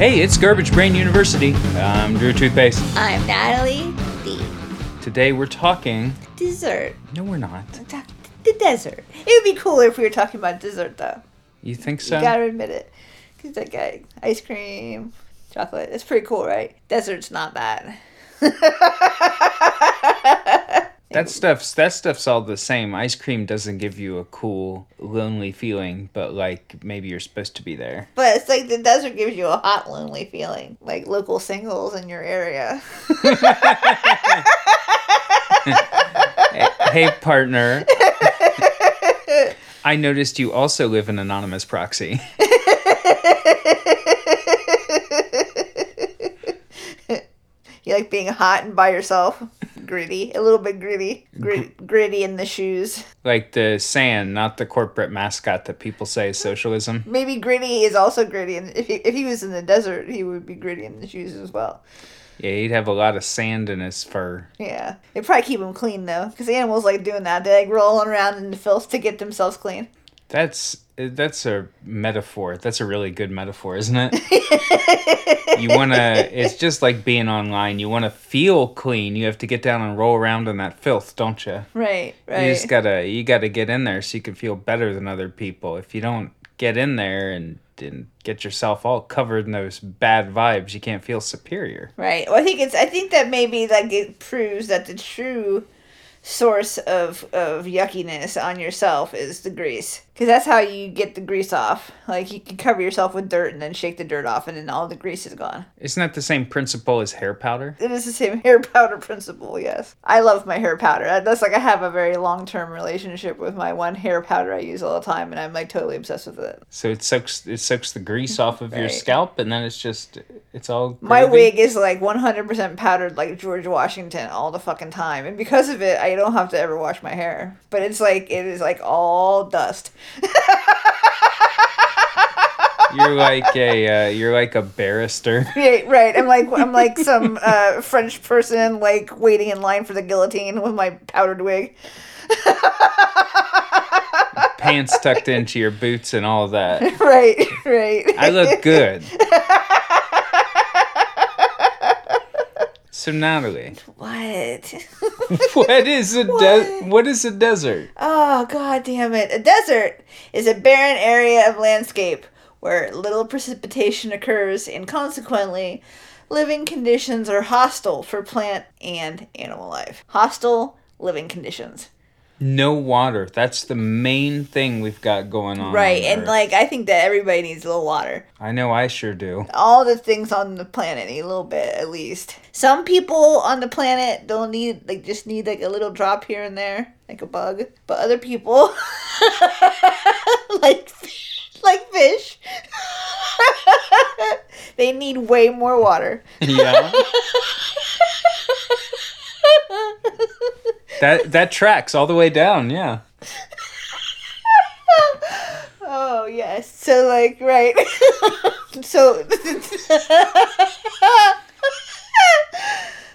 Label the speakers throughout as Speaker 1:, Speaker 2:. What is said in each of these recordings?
Speaker 1: Hey, it's Garbage Brain University. I'm Drew Toothpaste.
Speaker 2: I'm Natalie Dee.
Speaker 1: Today we're talking.
Speaker 2: Dessert.
Speaker 1: No, we're not.
Speaker 2: The desert. It would be cooler if we were talking about dessert, though.
Speaker 1: You think so?
Speaker 2: You gotta admit it. Because that guy, ice cream, chocolate, it's pretty cool, right? Desert's not bad.
Speaker 1: That stuff's that stuff's all the same. Ice cream doesn't give you a cool, lonely feeling, but like maybe you're supposed to be there.
Speaker 2: But it's like the desert gives you a hot, lonely feeling, like local singles in your area.
Speaker 1: hey, hey, partner. I noticed you also live in anonymous proxy.
Speaker 2: you like being hot and by yourself. Gritty, a little bit gritty, Grit, gritty in the shoes.
Speaker 1: Like the sand, not the corporate mascot that people say is socialism.
Speaker 2: Maybe gritty is also gritty, and if he, if he was in the desert, he would be gritty in the shoes as well.
Speaker 1: Yeah, he'd have a lot of sand in his fur.
Speaker 2: Yeah, they probably keep him clean though, because animals like doing that. They like rolling around in the filth to get themselves clean.
Speaker 1: That's that's a metaphor. That's a really good metaphor, isn't it? you want to it's just like being online. You want to feel clean. You have to get down and roll around in that filth, don't you?
Speaker 2: Right, right.
Speaker 1: You just got to you got to get in there so you can feel better than other people. If you don't get in there and and get yourself all covered in those bad vibes, you can't feel superior.
Speaker 2: Right. Well, I think it's I think that maybe like it proves that the true source of of yuckiness on yourself is the grease. Because that's how you get the grease off. Like you can cover yourself with dirt and then shake the dirt off and then all the grease is gone.
Speaker 1: Isn't that the same principle as hair powder?
Speaker 2: it is the same hair powder principle yes. I love my hair powder. That's like i have a very long-term relationship with my one hair powder i use all the time and i'm like totally obsessed with it.
Speaker 1: So it soaks it soaks the grease off of your scalp and then it's just it's all
Speaker 2: my wig is like 100% powdered like george washington all the fucking time and because of it i don't have to ever wash my hair but it's like it is like all dust
Speaker 1: You're like a uh, you're like a barrister.
Speaker 2: Right, right. I'm like I'm like some uh, French person like waiting in line for the guillotine with my powdered wig.
Speaker 1: Pants tucked into your boots and all that.
Speaker 2: Right, right.
Speaker 1: I look good. So Natalie,
Speaker 2: what?
Speaker 1: what is a de-
Speaker 2: What?
Speaker 1: what is a desert?
Speaker 2: oh god damn it. A desert is a barren area of landscape where little precipitation occurs and consequently living conditions are hostile for plant and animal life. Hostile living conditions.
Speaker 1: No water. That's the main thing we've got going on.
Speaker 2: Right,
Speaker 1: on
Speaker 2: and
Speaker 1: Earth.
Speaker 2: like I think that everybody needs a little water.
Speaker 1: I know I sure do.
Speaker 2: all the things on the planet need a little bit at least. Some people on the planet don't need like just need like a little drop here and there, like a bug. But other people like like fish. they need way more water.
Speaker 1: Yeah. that that tracks all the way down. Yeah.
Speaker 2: Oh yes. So like right. so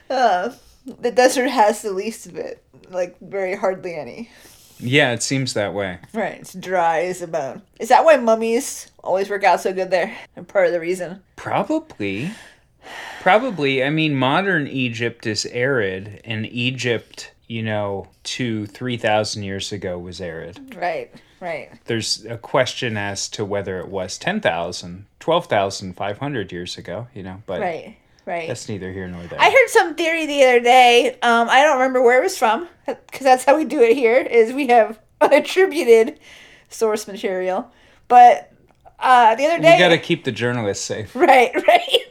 Speaker 2: uh, the desert has the least of it. Like very hardly any.
Speaker 1: Yeah, it seems that way.
Speaker 2: Right, it's dry as a bone. Is that why mummies always work out so good there? And part of the reason.
Speaker 1: Probably. Probably. I mean, modern Egypt is arid, and Egypt, you know, two, 3,000 years ago was arid.
Speaker 2: Right, right.
Speaker 1: There's a question as to whether it was 10,000, 12,500 years ago, you know, but
Speaker 2: Right, right.
Speaker 1: that's neither here nor there.
Speaker 2: I heard some theory the other day. Um, I don't remember where it was from, because that's how we do it here. Is we have unattributed source material, but uh, the other day,
Speaker 1: we got to keep the journalists safe.
Speaker 2: Right, right.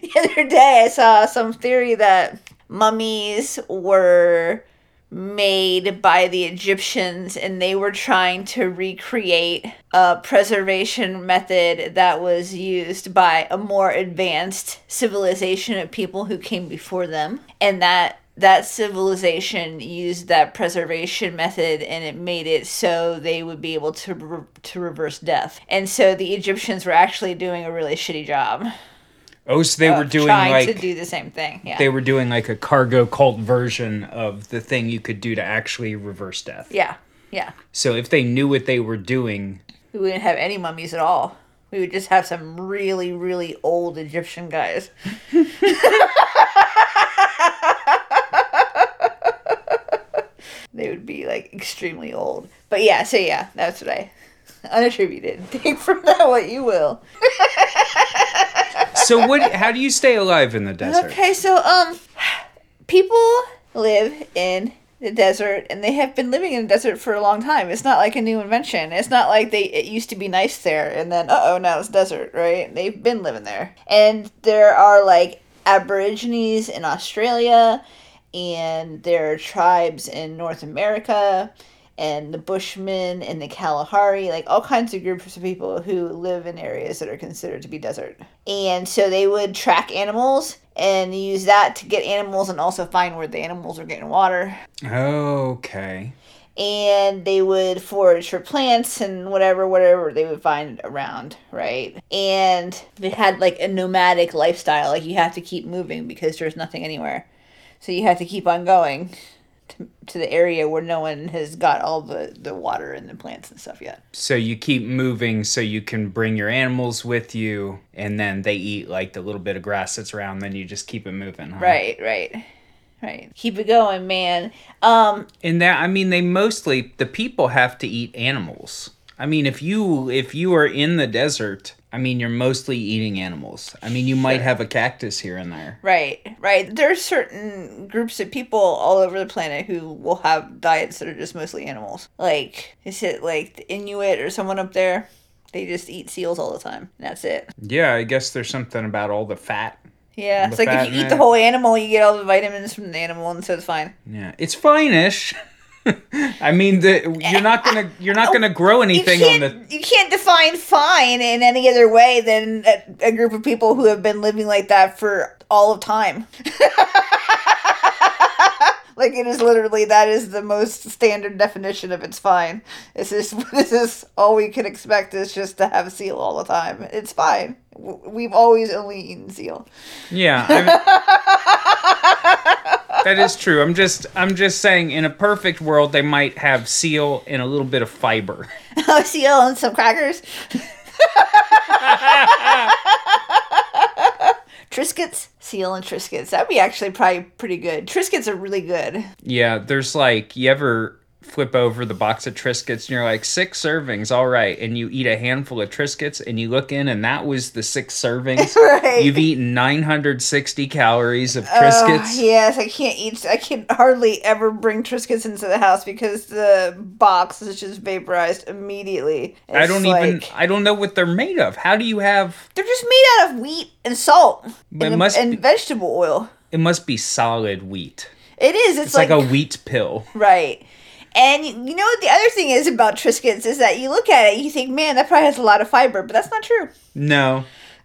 Speaker 2: the other day I saw some theory that mummies were made by the Egyptians and they were trying to recreate a preservation method that was used by a more advanced civilization of people who came before them and that that civilization used that preservation method and it made it so they would be able to re- to reverse death. And so the Egyptians were actually doing a really shitty job.
Speaker 1: Oh, so they were doing
Speaker 2: trying
Speaker 1: like
Speaker 2: to do the same thing. Yeah.
Speaker 1: they were doing like a cargo cult version of the thing you could do to actually reverse death.
Speaker 2: yeah. Yeah.
Speaker 1: So if they knew what they were doing,
Speaker 2: We wouldn't have any mummies at all. We would just have some really, really old Egyptian guys. they would be like extremely old. But yeah, so yeah, that's what I unattributed. Take from that what you will.
Speaker 1: So what? How do you stay alive in the desert?
Speaker 2: Okay, so um, people live in the desert, and they have been living in the desert for a long time. It's not like a new invention. It's not like they it used to be nice there, and then oh, now it's desert, right? They've been living there, and there are like Aborigines in Australia, and there are tribes in North America. And the Bushmen and the Kalahari, like all kinds of groups of people who live in areas that are considered to be desert. And so they would track animals and use that to get animals and also find where the animals are getting water.
Speaker 1: Okay.
Speaker 2: And they would forage for plants and whatever, whatever they would find around, right? And they had like a nomadic lifestyle. Like you have to keep moving because there's nothing anywhere. So you have to keep on going to, to the area where no one has got all the, the water and the plants and stuff yet.
Speaker 1: So you keep moving so you can bring your animals with you, and then they eat like the little bit of grass that's around. Then you just keep it moving. Huh?
Speaker 2: Right, right. Right. Keep it going, man. Um
Speaker 1: And that I mean, they mostly the people have to eat animals. I mean, if you if you are in the desert, I mean, you're mostly eating animals. I mean, you might have a cactus here and there.
Speaker 2: Right, right. There's certain groups of people all over the planet who will have diets that are just mostly animals. Like, is it like the Inuit or someone up there? They just eat seals all the time. That's it.
Speaker 1: Yeah, I guess there's something about all the fat.
Speaker 2: Yeah, it's like if you eat the whole animal, you get all the vitamins from the animal, and so it's fine.
Speaker 1: Yeah, it's fine-ish. I mean, the you're not gonna you're not gonna grow anything on the.
Speaker 2: you can't define fine in any other way than a, a group of people who have been living like that for all of time. like it is literally that is the most standard definition of it's fine. This is this is all we can expect is just to have seal all the time. It's fine. We've always only eaten seal.
Speaker 1: Yeah, I mean- that is true. I'm just I'm just saying, in a perfect world, they might have seal and a little bit of fiber.
Speaker 2: Oh, seal and some crackers. Triscuits, seal and Triscuits. That'd be actually probably pretty good. Triscuits are really good.
Speaker 1: Yeah, there's like you ever flip over the box of Triscuits and you're like six servings, all right, and you eat a handful of Triscuits and you look in and that was the six servings.
Speaker 2: Right.
Speaker 1: You've eaten 960 calories of
Speaker 2: Oh,
Speaker 1: Triscuits.
Speaker 2: yes, I can't eat. I can hardly ever bring Triscuits into the house because the box is just vaporized immediately.
Speaker 1: I don't
Speaker 2: It's
Speaker 1: even I don't know what they're made of. How do you have
Speaker 2: They're just made out of wheat and salt and,
Speaker 1: must
Speaker 2: and
Speaker 1: be-
Speaker 2: vegetable oil.
Speaker 1: it must be solid wheat.
Speaker 2: It is. It's,
Speaker 1: It's like, a wheat pill.
Speaker 2: Right. And you know what the other thing is about Triscuits is that you look at it, you think, man, that probably has a lot of fiber, but that's not true.
Speaker 1: No.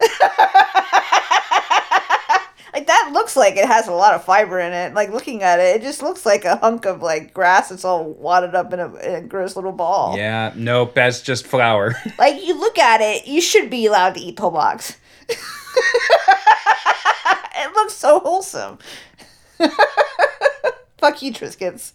Speaker 2: Like that looks like it has a lot of fiber in it. Like looking at it, it just looks like a hunk of like grass that's all wadded up in a, in a gross little ball.
Speaker 1: Yeah, nope, that's just flour.
Speaker 2: Like you look at it, you should be allowed to eat whole box. it looks so wholesome. Fuck you, Triscuits.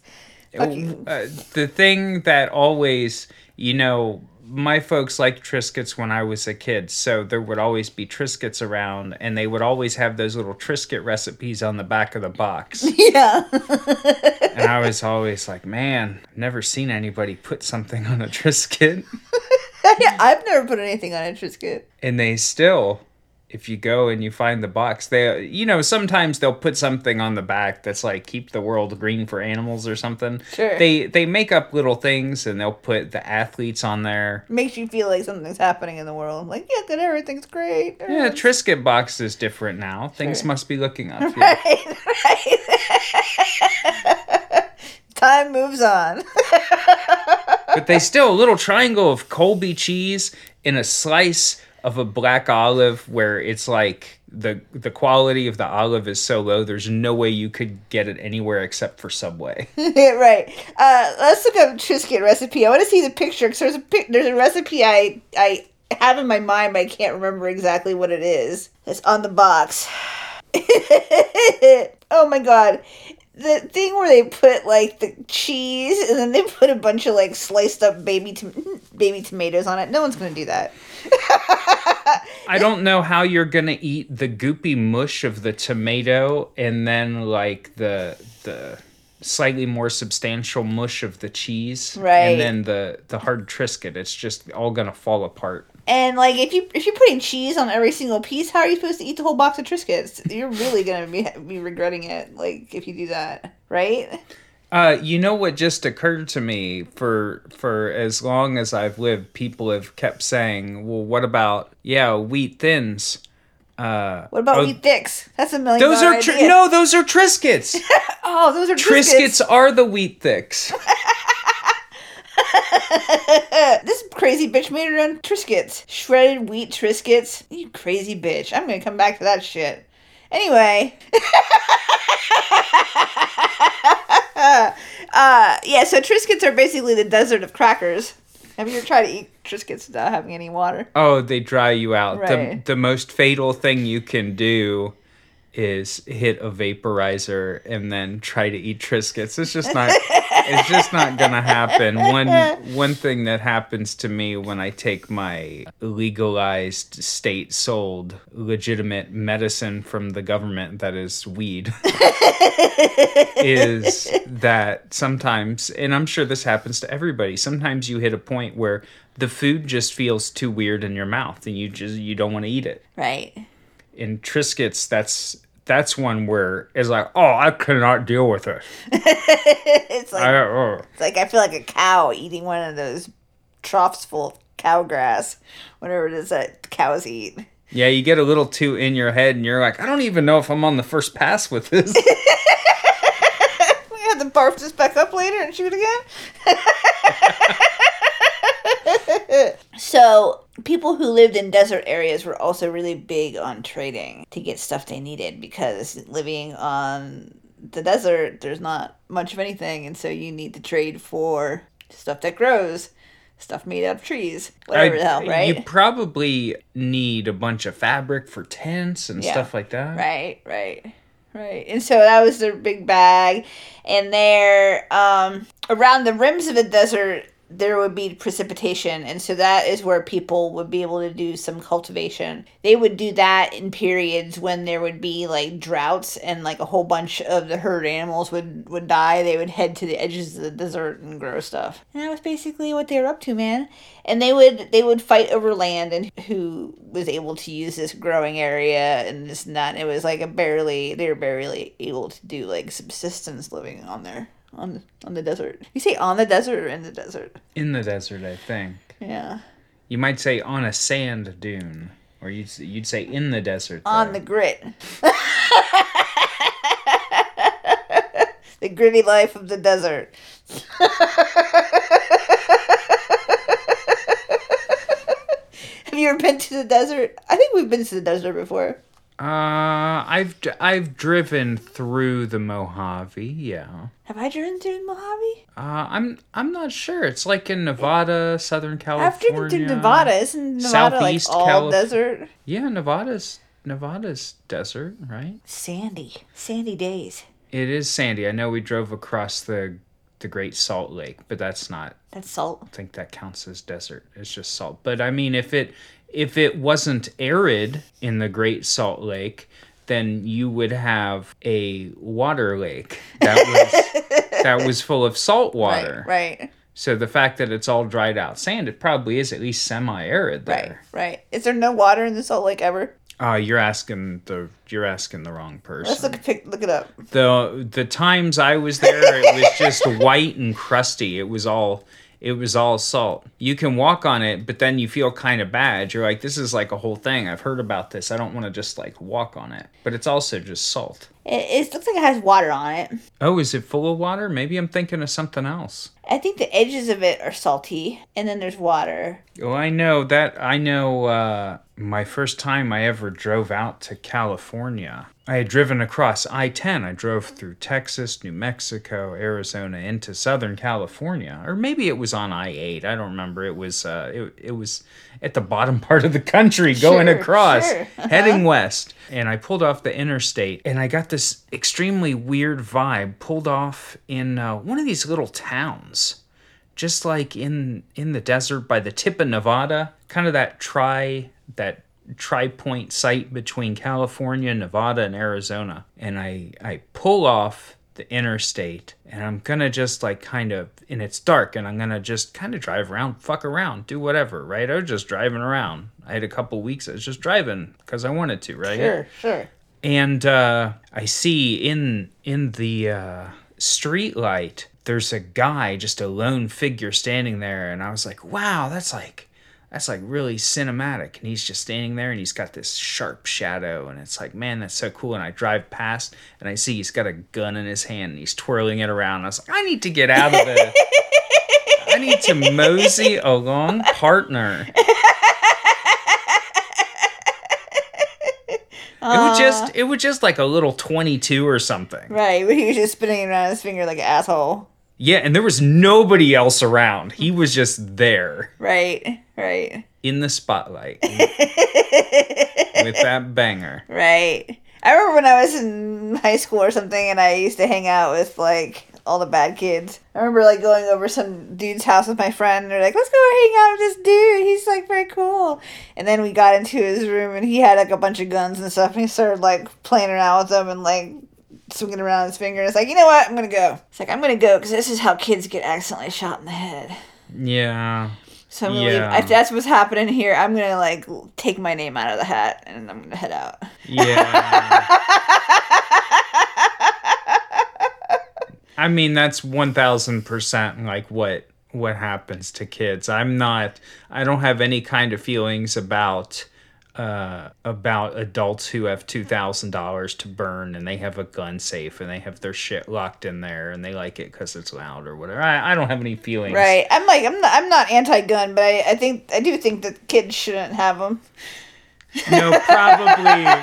Speaker 1: Uh, the thing that always, you know, my folks liked Triscuits when I was a kid, so there would always be Triscuits around, and they would always have those little Triscuit recipes on the back of the box.
Speaker 2: Yeah.
Speaker 1: and I was always like, man, I've never seen anybody put something on a Triscuit.
Speaker 2: I've never put anything on a Triscuit.
Speaker 1: And they still, if you go and you find the box, they, you know, sometimes they'll put something on the back that's like keep the world green for animals or something.
Speaker 2: Sure.
Speaker 1: They they make up little things and they'll put the athletes on there.
Speaker 2: Makes you feel like something's happening in the world. Like, yeah, good, everything's great.
Speaker 1: Yeah, Triscuit box is different now. Things must be looking up.
Speaker 2: Right, right. Time moves on.
Speaker 1: but they still a little triangle of Colby cheese in a slice of a black olive where it's like the the quality of the olive is so low there's no way you could get it anywhere except for Subway.
Speaker 2: right. Uh, let's look up Triscuit recipe. I want to see the picture because there's a pic- there's a recipe I I have in my mind, I can't remember exactly what it is. It's on the box. oh my god. The thing where they put like the cheese and then they put a bunch of like sliced up baby to- baby tomatoes on it. No one's gonna do that.
Speaker 1: I don't know how you're gonna eat the goopy mush of the tomato and then like the the slightly more substantial mush of the cheese,
Speaker 2: Right.
Speaker 1: And then the the hard Triscuit. It's just all gonna fall apart.
Speaker 2: And like if you if you're putting cheese on every single piece, how are you supposed to eat the whole box of Triscuits? You're really gonna be be regretting it. Like if you do that, right?
Speaker 1: Uh, you know what just occurred to me for for as long as I've lived, people have kept saying, "Well, what about yeah, wheat thins?" Uh,
Speaker 2: What about
Speaker 1: oh,
Speaker 2: wheat thicks? That's a million.
Speaker 1: Those are tr- no, those are Triscuits.
Speaker 2: Oh, those are Triscuits.
Speaker 1: Triscuits are the wheat thicks.
Speaker 2: this crazy bitch made her own Triscuits. Shredded wheat Triscuits. You crazy bitch. I'm gonna come back to that shit. Anyway. uh, yeah, so Triscuits are basically the desert of crackers. Have you ever tried to eat Triscuits without having any water?
Speaker 1: Oh, they dry you out.
Speaker 2: Right.
Speaker 1: The the most fatal thing you can do is hit a vaporizer and then try to eat Triscuits. It's just not it's just not gonna happen. One one thing that happens to me when I take my legalized state sold legitimate medicine from the government that is weed is that sometimes and I'm sure this happens to everybody, sometimes you hit a point where the food just feels too weird in your mouth and you just you don't want to eat it
Speaker 2: Right.
Speaker 1: In Triscuits, that's that's one where it's like, oh, I cannot deal with it.
Speaker 2: it's like
Speaker 1: I, oh.
Speaker 2: it's like I feel like a cow eating one of those troughs full of cow grass, whatever it is that cows eat.
Speaker 1: Yeah, you get a little too in your head, and you're like, I don't even know if I'm on the first pass with this.
Speaker 2: We have to barf this back up later and shoot again. so, people who lived in desert areas were also really big on trading to get stuff they needed because living on the desert, there's not much of anything, and so you need to trade for stuff that grows, stuff made out of trees, whatever the hell, right?
Speaker 1: You probably need a bunch of fabric for tents and
Speaker 2: Yeah.
Speaker 1: stuff like that.
Speaker 2: Right, right, right. And so that was their big bag. And there, um, around the rims of the desert, there would be precipitation. And so that is where people would be able to do some cultivation. They would do that in periods when there would be like droughts and like a whole bunch of the herd animals would, would die. They would head to the edges of the desert and grow stuff. And that was basically what they were up to, man. And they would they would fight over land and who was able to use this growing area and this. And it was like a barely they were barely able to do like subsistence living on there on on the desert. You say on the desert or in the desert?
Speaker 1: In the desert, I think.
Speaker 2: Yeah,
Speaker 1: You might say on a sand dune, or you'd, you'd say in the desert.
Speaker 2: on the grit. the gritty life of the desert. Have you ever been to the desert? I think we've been to the desert before.
Speaker 1: Uh, I've I've driven through the Mojave. Yeah.
Speaker 2: Have I driven through the Mojave?
Speaker 1: Uh, I'm I'm not sure. It's like in Nevada, Southern California.
Speaker 2: I've driven through Nevada. Isn't Nevada
Speaker 1: Southeast
Speaker 2: like all
Speaker 1: Calif-
Speaker 2: desert?
Speaker 1: Yeah, Nevada's Nevada's desert, right?
Speaker 2: Sandy, sandy days.
Speaker 1: It is sandy. I know we drove across the the Great Salt Lake, but that's not.
Speaker 2: That's salt.
Speaker 1: I think that counts as desert. It's just salt. But I mean, if it if it wasn't arid in the Great Salt Lake, then you would have a water lake that was that was full of salt water.
Speaker 2: Right, right,
Speaker 1: So the fact that it's all dried out sand, it probably is at least semi-arid there.
Speaker 2: right, right. Is there no water in the Salt Lake ever?
Speaker 1: Uh, you're asking the you're asking the wrong person.
Speaker 2: Let's look pic, look it up.
Speaker 1: the the times I was there, it was just white and crusty. It was all it was all salt. You can walk on it, but then you feel kind of bad. You're like, this is like a whole thing. I've heard about this. I don't want to just like walk on it. But it's also just salt.
Speaker 2: It, it looks like it has water on it.
Speaker 1: Oh, is it full of water? Maybe I'm thinking of something else.
Speaker 2: I think the edges of it are salty, and then there's water.
Speaker 1: Oh, I know that. I know. Uh, my first time I ever drove out to California. I had driven across I 10. I drove through Texas, New Mexico, Arizona into Southern California. Or maybe it was on I 8. I don't remember. It was uh, it, it was at the bottom part of the country going
Speaker 2: Sure,
Speaker 1: across,
Speaker 2: sure. Uh-huh.
Speaker 1: heading west. And I pulled off the interstate and I got this extremely weird vibe pulled off in uh, one of these little towns just like in in the desert by the tip of Nevada, kind of that tri that tri point site between California, Nevada, and Arizona. And I I pull off the interstate and I'm gonna just like kind of and it's dark and I'm gonna just kind of drive around, fuck around, do whatever, right? I was just driving around. I had a couple weeks I was just driving because I wanted to, right?
Speaker 2: Sure, sure.
Speaker 1: and uh, I see in in the uh, street light there's a guy, just a lone figure standing there, and I was like, wow, that's like that's like really cinematic. And he's just standing there, and he's got this sharp shadow, and it's like, man, that's so cool. And I drive past, and I see he's got a gun in his hand, and he's twirling it around. And I was like, I need to get out of the. I need to mosey along, partner. It would just it would just like a little 22 or something.
Speaker 2: Right, but he was just spinning around his finger like an asshole.
Speaker 1: Yeah, and there was nobody else around. He was just there
Speaker 2: Right, right,
Speaker 1: in the spotlight with that banger.
Speaker 2: right. I remember when I was in high school or something and I used to hang out with like all the bad kids. I remember like going over some dude's house with my friend and they're like, let's go hang out with this dude. He's like very cool. And then we got into his room and he had like a bunch of guns and stuff and he started like playing around with them and like swinging around his finger. And it's like, you know what? I'm gonna go. It's like, I'm gonna go because this is how kids get accidentally shot in the head.
Speaker 1: Yeah.
Speaker 2: So I'm gonna
Speaker 1: Yeah.
Speaker 2: leave. If that's what's happening here, I'm gonna like take my name out of the hat and I'm gonna head out.
Speaker 1: Yeah. I mean, that's 1000% like what what happens to kids. I'm not I don't have any kind of feelings about uh about adults who have $2000 to burn and they have a gun safe and they have their shit locked in there and they like it cuz it's loud or whatever. I, I don't have any feelings.
Speaker 2: Right. I'm like I'm not I'm not anti-gun, but I, I think I do think that kids shouldn't have them.
Speaker 1: No, probably.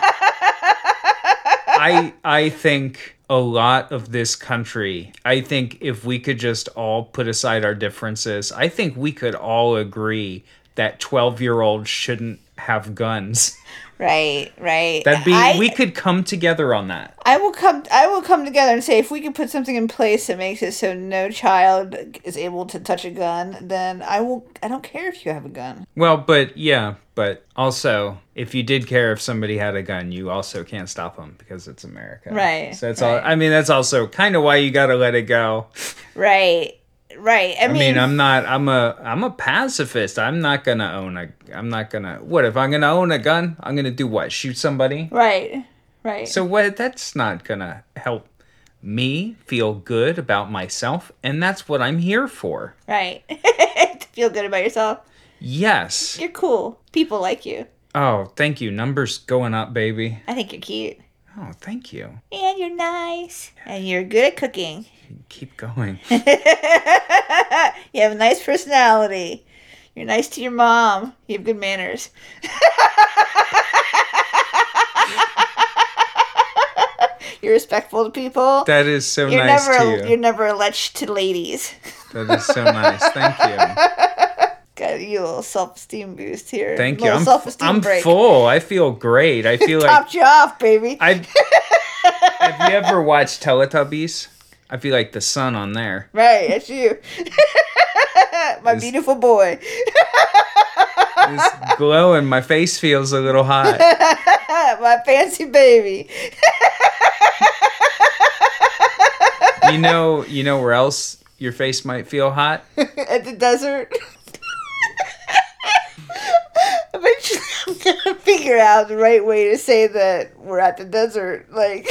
Speaker 1: I I think a lot of this country. I think if we could just all put aside our differences, I think we could all agree that twelve year olds shouldn't have guns.
Speaker 2: Right. Right.
Speaker 1: That'd be
Speaker 2: I,
Speaker 1: we could come together on that.
Speaker 2: I will come. I will come together and say if we could put something in place that makes it so no child is able to touch a gun, then I will. I don't care if you have a gun.
Speaker 1: Well, but yeah, but also if you did care if somebody had a gun, you also can't stop them because it's America.
Speaker 2: Right,
Speaker 1: So that's all.
Speaker 2: right.
Speaker 1: I mean, that's also kind of why you got to let it go.
Speaker 2: Right. Right. I,
Speaker 1: I
Speaker 2: mean,
Speaker 1: mean, I'm not. I'm a. I'm a pacifist. I'm not gonna own a. I'm not gonna. What if I'm gonna own a gun? I'm gonna do what? Shoot somebody?
Speaker 2: right. Right.
Speaker 1: So what? That's not gonna help me feel good about myself, and that's what I'm here for.
Speaker 2: right. to feel good about yourself.
Speaker 1: Yes.
Speaker 2: You're cool. People like you.
Speaker 1: Oh, thank you. Numbers going up, baby.
Speaker 2: I think you're cute.
Speaker 1: Oh, thank you.
Speaker 2: And you're nice. And you're good at cooking.
Speaker 1: Keep going.
Speaker 2: you have a nice personality. You're nice to your mom. You have good manners. you're respectful to people.
Speaker 1: That is so
Speaker 2: you're
Speaker 1: nice
Speaker 2: never
Speaker 1: to you.
Speaker 2: You're never a lech to ladies.
Speaker 1: That is so nice. Thank you.
Speaker 2: Got you a little self esteem boost here.
Speaker 1: Thank you. I'm, I'm
Speaker 2: break.
Speaker 1: full. I feel great. I feel like
Speaker 2: Topped you off, baby.
Speaker 1: I have you ever watched Teletubbies? I feel like the sun on there.
Speaker 2: Right, it's you. My
Speaker 1: Is-
Speaker 2: beautiful boy.
Speaker 1: It's glowing. My face feels a little hot.
Speaker 2: My fancy baby.
Speaker 1: You know, you know where else your face might feel hot?
Speaker 2: At the desert. Eventually, I'm gonna figure out the right way to say that we're at the desert. Like,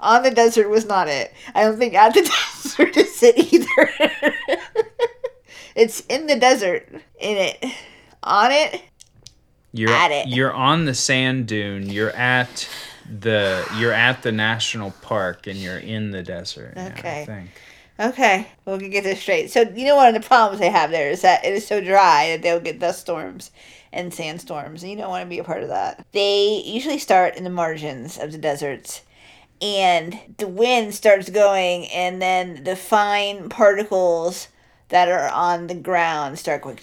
Speaker 2: on the desert was not it. I don't think at the desert is it either. it's in the desert. In it. On it.
Speaker 1: You're
Speaker 2: At it.
Speaker 1: you're on the sand dune. You're at the you're at the national park and you're in the desert.
Speaker 2: Okay.
Speaker 1: I think.
Speaker 2: Okay, we'll get this straight. So you know one of the problems they have there is that it is so dry that they'll get dust storms and sandstorms, and you don't want to be a part of that. They usually start in the margins of the deserts, and the wind starts going, and then the fine particles that are on the ground start going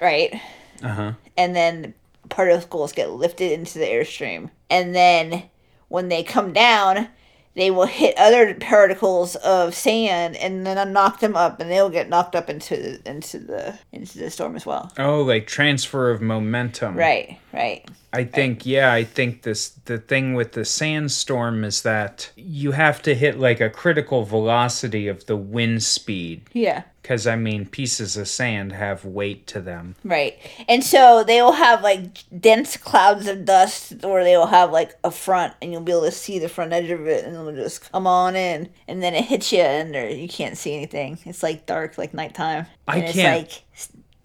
Speaker 2: right,
Speaker 1: Uh huh.
Speaker 2: and then particles get lifted into the airstream, and then when they come down they will hit other particles of sand and then knock them up and they'll get knocked up into the into the into the storm as well
Speaker 1: Oh, like transfer of momentum.
Speaker 2: right right.
Speaker 1: I think yeah, I think this the thing with the sandstorm is that you have to hit like a critical velocity of the wind speed.
Speaker 2: Yeah.
Speaker 1: Cuz I mean pieces of sand have weight to them.
Speaker 2: right. And so they will have like dense clouds of dust or they will have like a front and you'll be able to see the front edge of it and it'll just come on in and then it hits you and you can't see anything. It's like dark like nighttime.
Speaker 1: I
Speaker 2: and
Speaker 1: can't-
Speaker 2: it's like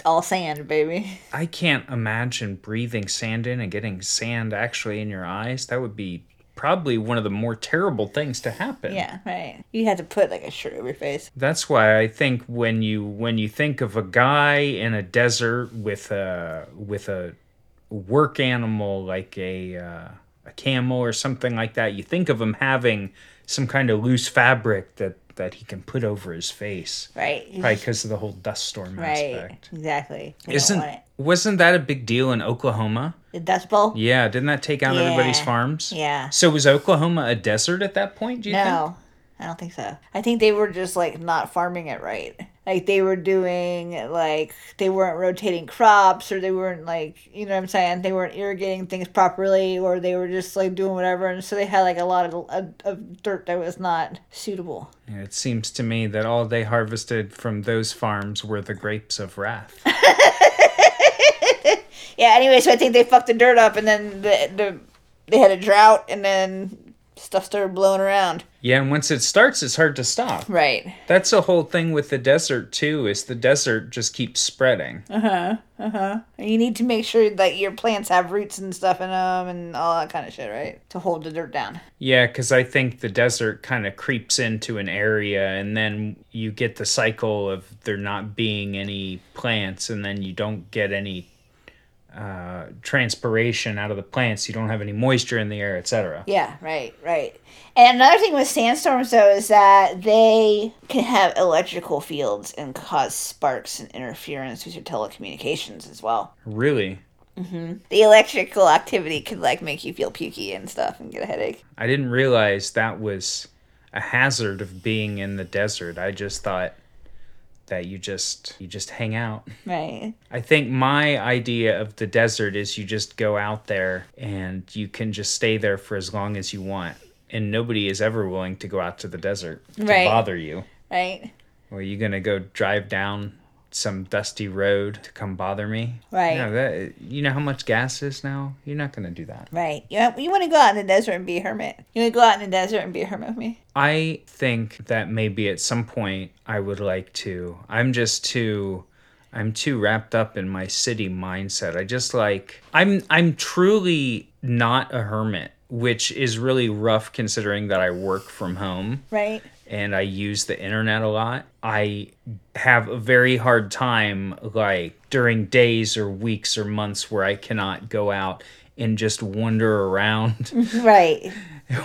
Speaker 2: all sand baby
Speaker 1: I can't imagine breathing sand in and getting sand actually in your eyes. That would be probably one of the more terrible things to happen.
Speaker 2: yeah right you had to put like a shirt over your face
Speaker 1: That's why I think when you when you think of a guy in a desert with a with a work animal like a uh, a camel or something like that, you think of him having some kind of loose fabric that that he can put over his face,
Speaker 2: right
Speaker 1: probably because of the whole dust storm
Speaker 2: Right,
Speaker 1: aspect.
Speaker 2: exactly. We
Speaker 1: Isn't wasn't that a big deal in Oklahoma?
Speaker 2: the Dust Bowl?
Speaker 1: Yeah, didn't that take out everybody's farms?
Speaker 2: Yeah.
Speaker 1: So was Oklahoma a desert at that point? Do you think?
Speaker 2: No, I don't think so. I think they were just like not farming it right. Like they were doing like they weren't rotating crops or they weren't like you know what I'm saying they weren't irrigating things properly or they were just like doing whatever and so they had like a lot of, of, of dirt that was not suitable.
Speaker 1: Yeah, It seems to me that all they harvested from those farms were the grapes of wrath.
Speaker 2: Yeah. Anyway, so I think they fucked the dirt up and then the the they had a drought and then stuff started blowing around.
Speaker 1: Yeah, and once it starts, it's hard to stop.
Speaker 2: Right.
Speaker 1: That's the whole thing with the desert too. Is the desert just keeps spreading? Uh huh. Uh huh.
Speaker 2: You need to make sure that your plants have roots and stuff in them and all that kind of shit, right? To hold the dirt down.
Speaker 1: Yeah, because I think the desert kind of creeps into an area, and then you get the cycle of there not being any plants, and then you don't get any uh, transpiration out of the plants. You don't have any moisture in the air, etc.
Speaker 2: Yeah, right, right. And another thing with sandstorms, though, is that they can have electrical fields and cause sparks and interference with your telecommunications as well.
Speaker 1: Really, Mm-hmm.
Speaker 2: The electrical activity could like make you feel pukey and stuff and get a headache.
Speaker 1: I didn't realize that was a hazard of being in the desert. I just thought that you just you just hang out.
Speaker 2: Right.
Speaker 1: I think my idea of the desert is you just go out there and you can just stay there for as long as you want. And nobody is ever willing to go out to the desert to
Speaker 2: Right.
Speaker 1: bother you.
Speaker 2: Right.
Speaker 1: Or are you gonna go drive down some dusty road to come bother me?
Speaker 2: Right.
Speaker 1: No, that you know how much gas is now? You're not gonna do that.
Speaker 2: Right. You, you want to go out in the desert and be a hermit. You want to go out in the desert and be a hermit with me?
Speaker 1: I think that maybe at some point I would like to. I'm just too I'm too wrapped up in my city mindset. I just like I'm I'm truly not a hermit, which is really rough considering that I work from home
Speaker 2: Right.
Speaker 1: And I use the internet a lot. I have a very hard time like during days or weeks or months where I cannot go out and just wander around
Speaker 2: Right.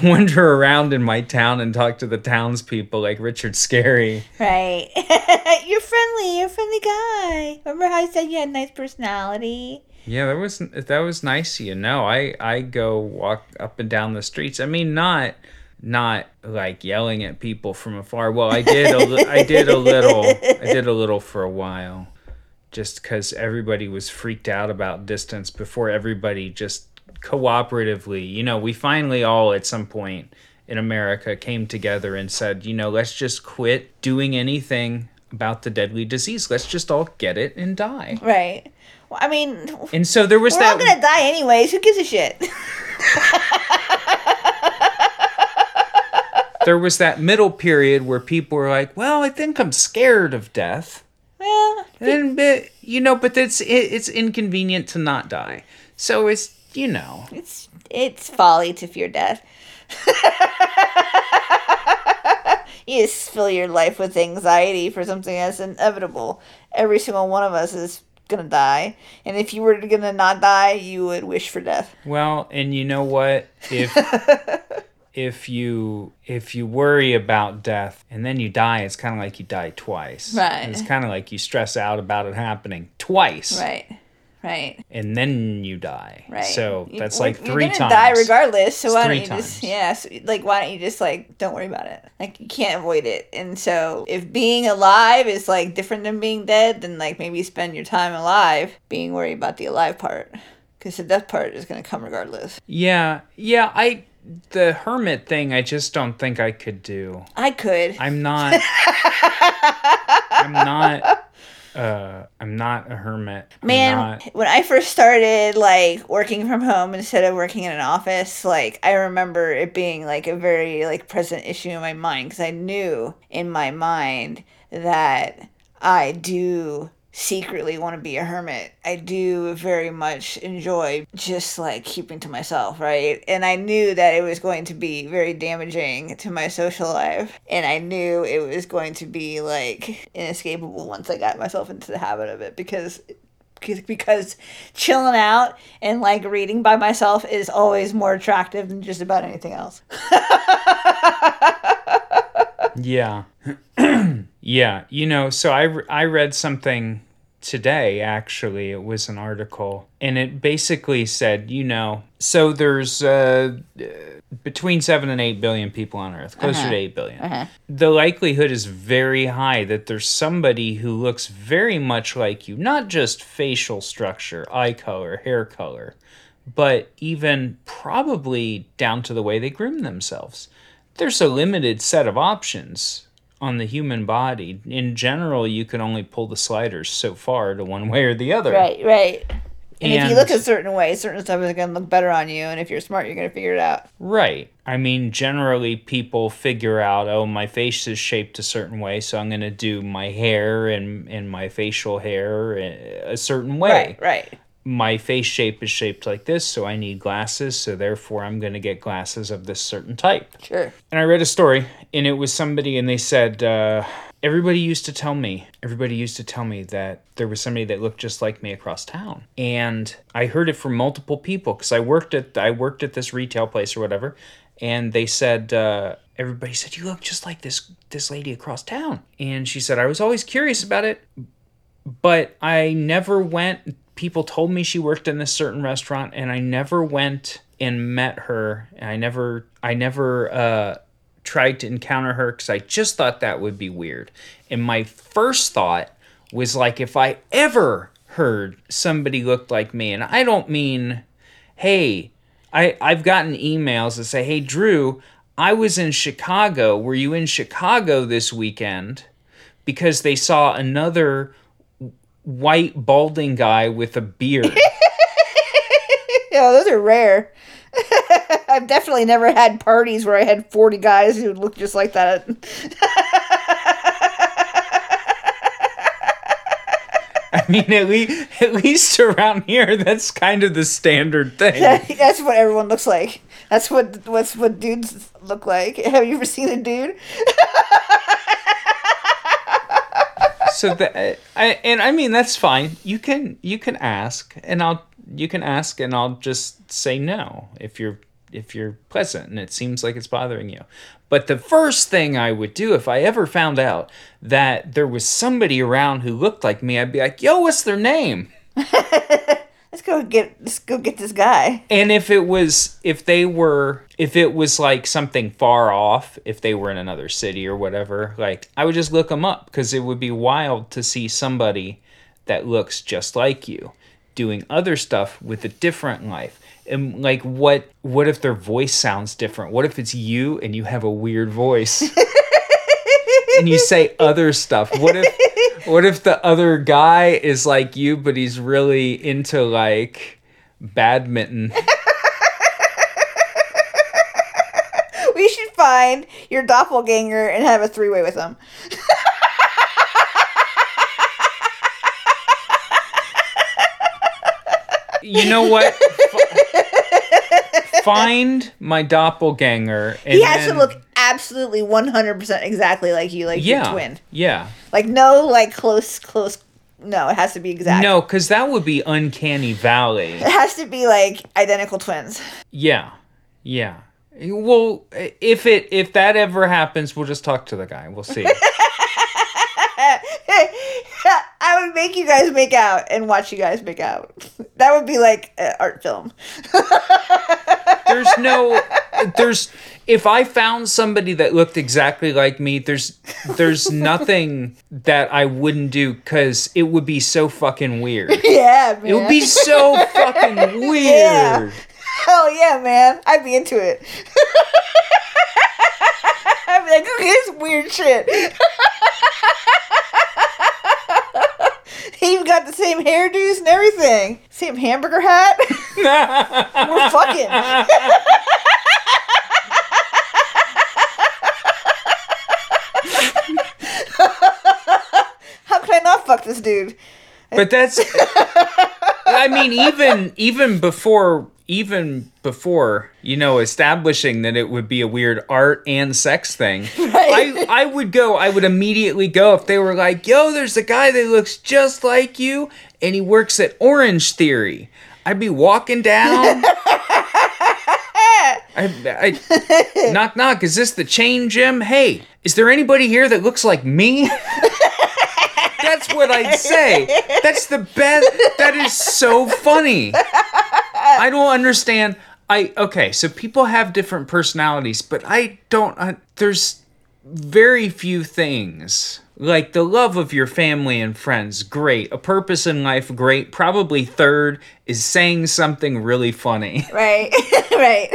Speaker 1: wander around in my town and talk to the townspeople like Richard Scarry.
Speaker 2: Right. you're friendly. You're a friendly guy. Remember how I said you had a nice personality?
Speaker 1: Yeah, that was that was nice you. know, I I go walk up and down the streets. I mean, not not like yelling at people from afar. Well, I did a li- I did a little I did a little for a while, just because everybody was freaked out about distance before everybody just cooperatively. You know, we finally all at some point in America came together and said, you know, let's just quit doing anything about the deadly disease. Let's just all get it and die.
Speaker 2: Right. Well, I mean,
Speaker 1: And so there was
Speaker 2: we're
Speaker 1: that
Speaker 2: all gonna die anyways. Who gives a shit?
Speaker 1: there was that middle period where people were like, "Well, I think I'm scared of death."
Speaker 2: well,
Speaker 1: And but, you know, but it's it, it's inconvenient to not die. So it's you know,
Speaker 2: it's it's folly to fear death. You just fill your life with anxiety for something that's inevitable. Every single one of us is gonna die, and if you were gonna not die, you would wish for death.
Speaker 1: Well, and you know what? If if you if you worry about death and then you die, it's kind of like you die twice.
Speaker 2: Right.
Speaker 1: It's kind of like you stress out about it happening twice,
Speaker 2: Right. Right.
Speaker 1: and then you die.
Speaker 2: Right.
Speaker 1: So that's like 3
Speaker 2: you're gonna
Speaker 1: times.
Speaker 2: die regardless. So
Speaker 1: It's
Speaker 2: why don't you just yeah? So, like why don't you just like don't worry about it? Like you can't avoid it. And so if being alive is like different than being dead, then like maybe spend your time alive being worried about the alive part, because the death part is gonna come regardless.
Speaker 1: Yeah, yeah. I the hermit thing. I just don't think I could do.
Speaker 2: I could.
Speaker 1: I'm not. I'm not. Uh, I'm not a hermit. I'm
Speaker 2: Man,
Speaker 1: not-
Speaker 2: when I first started like working from home instead of working in an office, like I remember it being like a very like present issue in my mind because I knew in my mind that I do secretly want to be a hermit. I do very much enjoy just like keeping to myself, right? And I knew that it was going to be very damaging to my social life. And I knew it was going to be like inescapable once I got myself into the habit of it because because- chilling out and like reading by myself is always more attractive than just about anything else.
Speaker 1: Yeah. yeah. You know, so I, I read something today, actually. It was an article. And it basically said, you know, so there's uh, uh, between 7 and 8 billion people on Earth, closer to 8 billion. The likelihood is very high that there's somebody who looks very much like you, not just facial structure, eye color, hair color, but even probably down to the way they groom themselves there's a limited set of options on the human body. In general, you can only pull the sliders so far to one way or the other.
Speaker 2: Right, right. And, if you look a certain way, certain stuff is going to look better on you. And if you're smart, you're going to figure it out.
Speaker 1: Right. I mean, generally, people figure out, oh, my face is shaped a certain way, so I'm going to do my hair and, and my facial hair a a certain way.
Speaker 2: Right, right.
Speaker 1: My face shape is shaped like this, so I need glasses, so therefore I'm going to get glasses of this certain type.
Speaker 2: Sure.
Speaker 1: And I read a story, and it was somebody, and they said, uh, everybody used to tell me, everybody used to tell me that there was somebody that looked just like me across town. And I heard it from multiple people because I worked at I worked at this retail place or whatever, and they said uh, everybody said you look just like this this lady across town. And she said I was always curious about it, but I never went. People told me she worked in this certain restaurant, and I never went and met her. I never, I never uh, tried to encounter her because I just thought that would be weird. And my first thought was like, if I ever heard somebody looked like me, and I don't mean, hey, I I've gotten emails that say, hey, Drew, I was in Chicago. Were you in Chicago this weekend? Because they saw another white balding guy with a beard.
Speaker 2: Yeah, those are rare. I've definitely never had parties where I had 40 guys who look just like that.
Speaker 1: I mean, at least at least around here, that's kind of the standard thing.
Speaker 2: That's what everyone looks like. That's what what's what dudes look like. Have you ever seen a dude?
Speaker 1: so that I, and I mean that's fine. You can you can ask, and I'll you can ask, and I'll just say no if you're if you're pleasant and it seems like it's bothering you. But the first thing I would do if I ever found out that there was somebody around who looked like me, I'd be like, "Yo, what's their name?"
Speaker 2: Let's go get let's go get this guy.
Speaker 1: And if it was, if they were, if it was like something far off, if they were in another city or whatever, like I would just look them up because it would be wild to see somebody that looks just like you doing other stuff with a different life. And like, what, what if their voice sounds different? What if it's you and you have a weird voice? and you say other stuff. What if, what if the other guy is like you, but he's really into like badminton?
Speaker 2: We should find your doppelganger and have a three way with him.
Speaker 1: you know what? Find my doppelganger. And
Speaker 2: He has to look absolutely 100% exactly like you, like
Speaker 1: yeah.
Speaker 2: your twin.
Speaker 1: Yeah.
Speaker 2: Like no like close close no, it has to be exact.
Speaker 1: No, because that would be uncanny valley.
Speaker 2: It has to be like identical twins.
Speaker 1: Yeah. Yeah. Well, if it if that ever happens, we'll just talk to the guy. We'll see.
Speaker 2: I would make you guys make out and watch you guys make out. That would be like an art film.
Speaker 1: there's no there's if I found somebody that looked exactly like me, there's there's nothing that I wouldn't do cuz it would be so fucking weird.
Speaker 2: Yeah, man.
Speaker 1: It would be so fucking weird.
Speaker 2: Yeah. Hell yeah, man. I'd be into it. I'd be like, look at this weird shit. he even got the same hairdos and everything. Same hamburger hat. We're fucking. How can I not fuck this dude?
Speaker 1: But that's I mean even even before even before you know establishing that it would be a weird art and sex thing I I would go I would immediately go if they were like yo there's a guy that looks just like you and he works at Orange Theory I'd be walking down I, I knock knock is this the chain gym hey is there anybody here that looks like me That's what I'd say. That's the best. That is so funny. I don't understand. I okay, so people have different personalities, but I don't. Uh, there's very few things like the love of your family and friends. Great, a purpose in life. Great. Probably third is saying something really funny.
Speaker 2: Right, right.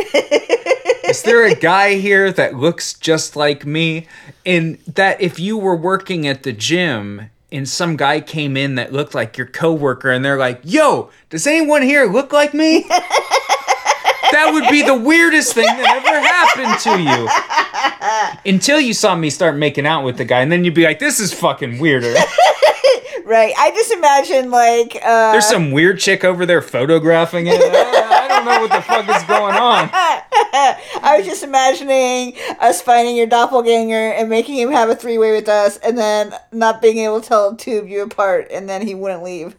Speaker 1: Is there a guy here that looks just like me? And that if you were working at the gym and some guy came in that looked like your coworker and they're like, "Yo, does anyone here look like me?" that would be the weirdest thing that ever happened to you. Until you saw me start making out with the guy and then you'd be like, "This is fucking weirder."
Speaker 2: right. I just imagine like uh
Speaker 1: There's some weird chick over there photographing it. Don't know what the fuck is going on.
Speaker 2: I was just imagining us finding your doppelganger and making him have a three way with us and then not being able to tell of you apart and then he wouldn't leave.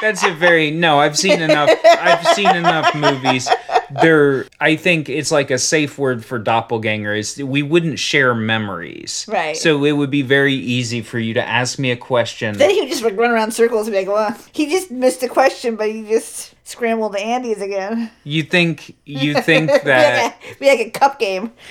Speaker 1: That's a very no. I've seen enough. I've seen enough movies. There, I think it's like a safe word for doppelganger. Is we wouldn't share memories,
Speaker 2: Right.
Speaker 1: So it would be very easy for you to ask me a question.
Speaker 2: Then he would just like run around circles and be like, well, he just missed a question, but he just scrambled the Andes again.
Speaker 1: You think you think
Speaker 2: Be like,
Speaker 1: that
Speaker 2: a, be like a cup game.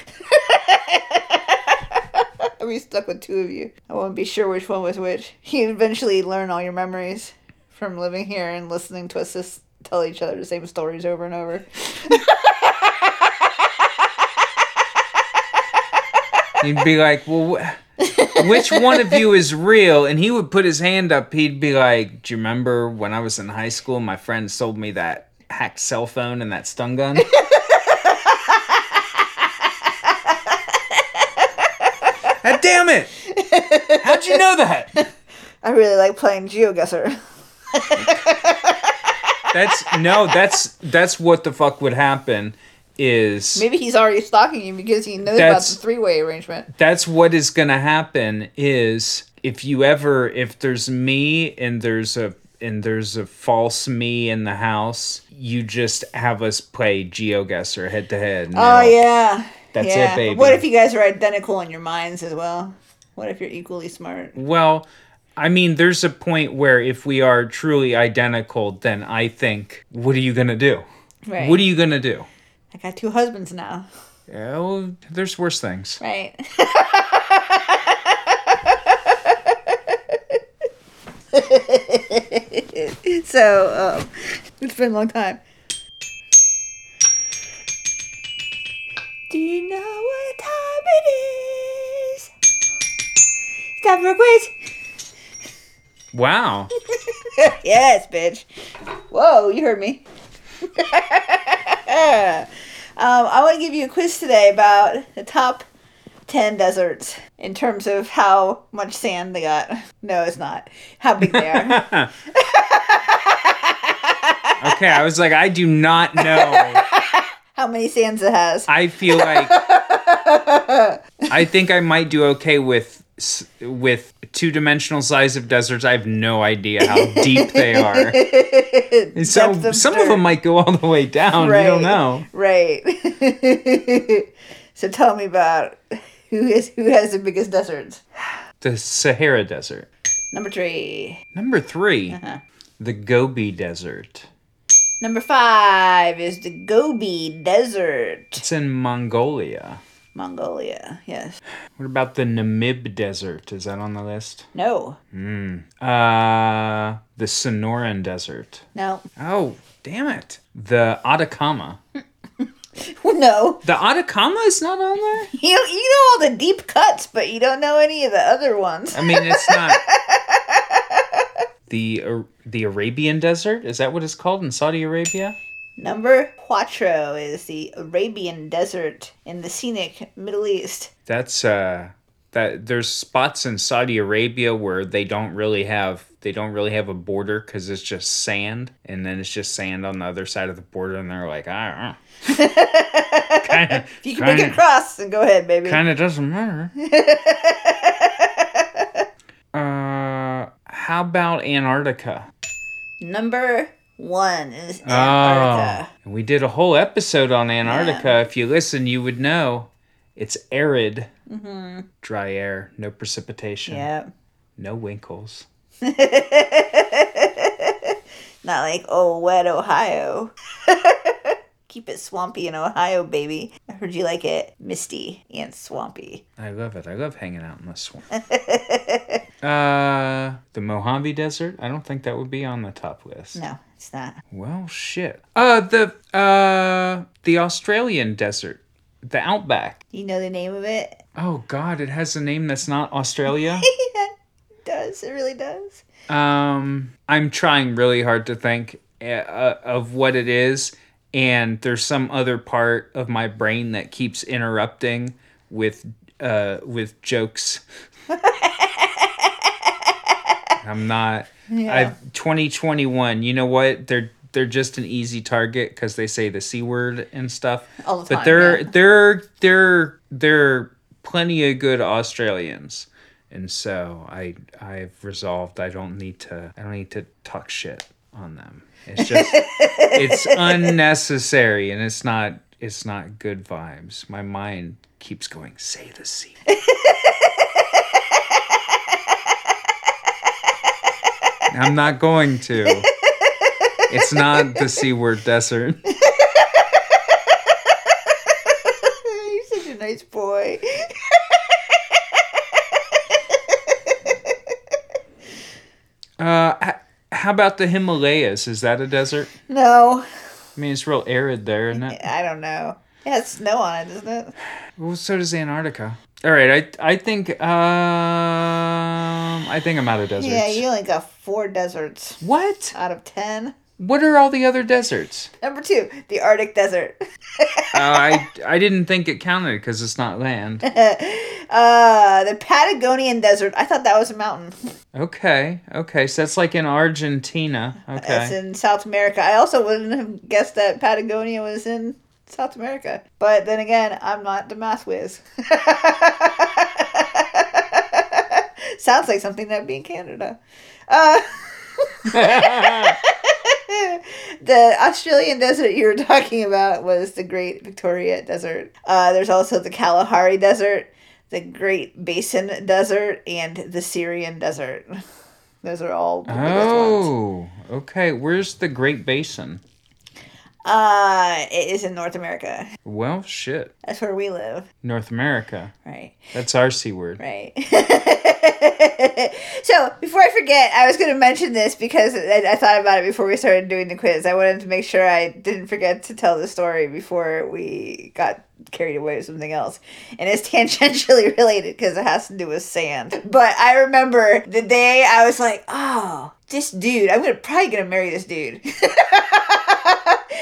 Speaker 2: I'd be stuck with two of you. I won't be sure which one was which. You eventually learn all your memories from living here and listening to us just tell each other the same stories over and over.
Speaker 1: you'd be like, well. wh- Which one of you is real? And he would put his hand up. He'd be like, "Do you remember when I was in high school? My friend sold me that hacked cell phone and that stun gun." God damn it! How'd you know that?
Speaker 2: I really like playing GeoGuessr.
Speaker 1: That's no. That's that's what the fuck would happen. Is
Speaker 2: Maybe he's already stalking you because he knows about the three way arrangement.
Speaker 1: that's what is gonna happen is if you ever if there's me and there's a and there's a false me in the house you just have us play GeoGuessr head to head
Speaker 2: Oh yeah.
Speaker 1: That's it,
Speaker 2: yeah.
Speaker 1: baby.
Speaker 2: What if you guys are identical in your minds as well? What if you're equally smart?
Speaker 1: well i mean there's a point where if we are truly identical then i think what are you gonna do
Speaker 2: Right.
Speaker 1: what are you gonna do
Speaker 2: I got two husbands now.
Speaker 1: yeah, well, there's worse things
Speaker 2: Right. so, um, it's been a long time. Do you know what time it is? It's time for a quiz.
Speaker 1: Wow
Speaker 2: yes, bitch. Whoa, you heard me. um, I want to give you a quiz today about the top 10 deserts in terms of how much sand they got. No, it's not. How big they are.
Speaker 1: okay i was like i do not know
Speaker 2: how many sands it has.
Speaker 1: I feel like I think I might do okay with with two dimensional size of deserts. I have no idea how deep they are. And so
Speaker 2: of
Speaker 1: some of them might go all the way down. You don't know.
Speaker 2: Right. so tell me about who is who has the biggest deserts.
Speaker 1: The Sahara Desert.
Speaker 2: Number three.
Speaker 1: Number 3
Speaker 2: Uh-huh.
Speaker 1: the Gobi Desert.
Speaker 2: Number five is the Gobi Desert,
Speaker 1: It's in Mongolia.
Speaker 2: Mongolia. Yes.
Speaker 1: What about the Namib Desert? Is that on the list?
Speaker 2: No. Hmm.
Speaker 1: Uh, the Sonoran Desert.
Speaker 2: No.
Speaker 1: Oh, damn it. The Atacama.
Speaker 2: No.
Speaker 1: The Atacama is not on there?
Speaker 2: You you know all the deep cuts, but you don't know any of the other ones.
Speaker 1: I mean, it's not. The Ar- the Arabian Desert is that what it's called in Saudi Arabia?
Speaker 2: Number cuatro is the Arabian Desert in the scenic Middle East.
Speaker 1: That's uh that there's spots in Saudi Arabia where they don't really have they don't really have a border because it's just sand and then it's just sand on the other side of the border and they're like I don't know. kind of
Speaker 2: If you can make it cross, then go ahead, baby.
Speaker 1: kind of doesn't matter. uh, how about Antarctica?
Speaker 2: Number one is oh. Antarctica.
Speaker 1: Oh, we did a whole episode on Antarctica. If you listen, you would know it's arid, mm-hmm. dry air, no precipitation,
Speaker 2: Yeah.
Speaker 1: no winkles.
Speaker 2: Not like, oh, wet Ohio. Keep it swampy in Ohio, baby. I heard you like it misty and swampy.
Speaker 1: I love it. I love hanging out in the swamp. uh, the Mojave Desert. I don't think that would be on the top list.
Speaker 2: No, it's not.
Speaker 1: Well, shit. Uh, the uh, the Australian desert, the outback.
Speaker 2: You know the name of it?
Speaker 1: Oh God, it has a name that's not Australia.
Speaker 2: it does. It really does.
Speaker 1: Um, I'm trying really hard to think uh, of what it is, and there's some other part of my brain that keeps interrupting with uh with jokes. I'm not. I've 2021. You know what? They're they're just an easy target because they say the c word and stuff.
Speaker 2: All the
Speaker 1: but
Speaker 2: time,
Speaker 1: there
Speaker 2: yeah.
Speaker 1: there there there are plenty of good Australians. And so I I've resolved I don't need to I don't need to talk shit on them. It's just it's unnecessary and it's not it's not good vibes. My mind keeps going say the C. I'm not going to. It's not the C word desert.
Speaker 2: You're such a nice boy.
Speaker 1: Uh, how about the Himalayas? Is that a desert?
Speaker 2: No,
Speaker 1: I mean, it's real arid there, isn't it?
Speaker 2: I don't know. It has snow on it, doesn't it?
Speaker 1: Well, so does Antarctica. All right, I I think um I think I'm out of deserts.
Speaker 2: Yeah, you only got four deserts
Speaker 1: What?
Speaker 2: out of ten.
Speaker 1: What are all the other deserts?
Speaker 2: Number two, the Arctic Desert.
Speaker 1: Uh, I I didn't think it counted because it's not land.
Speaker 2: uh, the Patagonian Desert. I thought that was a mountain.
Speaker 1: Okay, okay, so that's like in Argentina. Okay, it's
Speaker 2: in South America. I also wouldn't have guessed that Patagonia was in South America. But then again, I'm not the math whiz. Sounds like something that'd be in Canada. Uh, the Australian desert you were talking about was the Great Victoria Desert. Uh, there's also the Kalahari Desert, the Great Basin Desert, and the Syrian Desert. Those are all.
Speaker 1: Oh, okay. Where's the Great Basin?
Speaker 2: Uh, it is in North America.
Speaker 1: Well, shit.
Speaker 2: That's where we live,
Speaker 1: North America.
Speaker 2: right?
Speaker 1: That's our c word.
Speaker 2: Right. so before I forget, I was going to mention this because I, I thought about it before we started doing the quiz. I wanted to make sure I didn't forget to tell the story before we got carried away with something else. And it's tangentially related because it has to do with sand. But I remember the day I was like, oh, this dude, I'm gonna probably gonna marry this dude.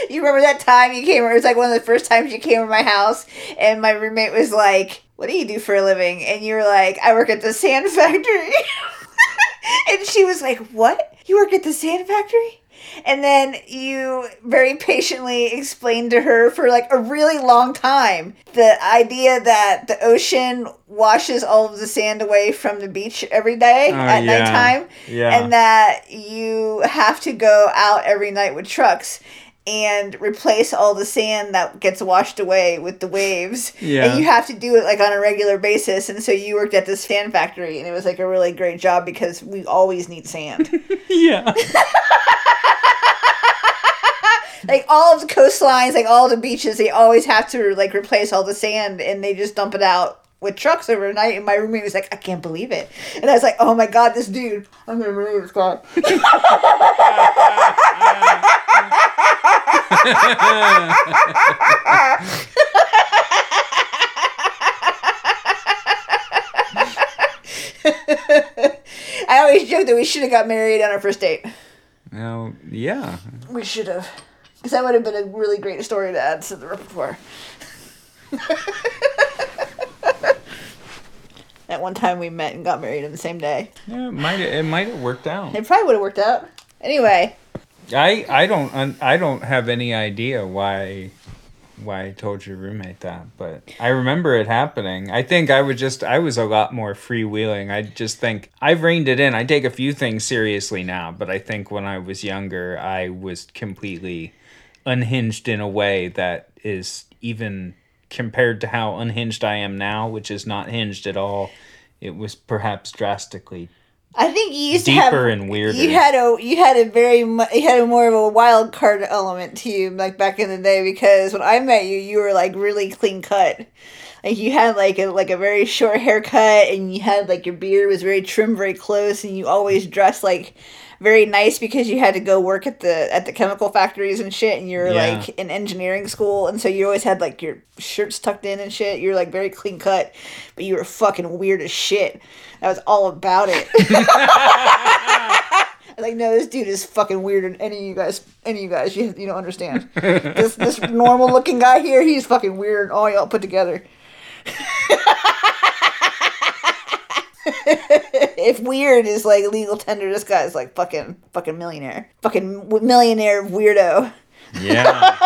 Speaker 2: you remember that time you came? It was like one of the first times you came to my house, and my roommate was like, "What do you do for a living?" And you were like, "I work at the sand factory." and she was like, What? You work at the sand factory? And then you very patiently explained to her for like a really long time the idea that the ocean washes all of the sand away from the beach every day
Speaker 1: Oh,
Speaker 2: at
Speaker 1: yeah.
Speaker 2: nighttime.
Speaker 1: Yeah.
Speaker 2: And that you have to go out every night with trucks and replace all the sand that gets washed away with the waves.
Speaker 1: Yeah.
Speaker 2: And you have to do it like on a regular basis. And so you worked at this fan factory and it was like a really great job because we always need sand.
Speaker 1: yeah.
Speaker 2: like all of the coastlines, like all the beaches, they always have to like replace all the sand and they just dump it out with trucks overnight. And my roommate was like, I can't believe it. And I was like, oh my God, this dude, I'm gonna believe this guy. I always joke that we should have got married on our first date.
Speaker 1: Now, yeah.
Speaker 2: We should have. Because that would have been a really great story to add to the repertoire. that one time we met and got married on the same day.
Speaker 1: Yeah, it might it might have worked out.
Speaker 2: It probably would have worked out. Anyway,
Speaker 1: I I don't I don't have any idea why why I told your roommate that, but I remember it happening. I think I would just I was a lot more freewheeling. I just think I've reined it in. I take a few things seriously now, but I think when I was younger, I was completely unhinged in a way that is even compared to how unhinged I am now, which is not hinged at all. It was perhaps drastically
Speaker 2: I think you used
Speaker 1: deeper
Speaker 2: to have.
Speaker 1: and weirder.
Speaker 2: You had a you had a very you had a more of a wild card element to you like back in the day because when I met you you were like really clean cut. Like you had like a like a very short haircut and you had like your beard was very trim very close and you always dressed like very nice because you had to go work at the at the chemical factories and shit and you're
Speaker 1: Yeah.
Speaker 2: like in engineering school and so you always had like your shirts tucked in and shit. You're like very clean cut, but you were fucking weird as shit. that was all about it. I was like, no, this dude is fucking weirder than any of you guys. Any of you guys, you, you don't understand. this this normal looking guy here, he's fucking weird. All y'all put together. if weird is like legal tender, this guy's like fucking fucking millionaire, fucking millionaire weirdo.
Speaker 1: yeah.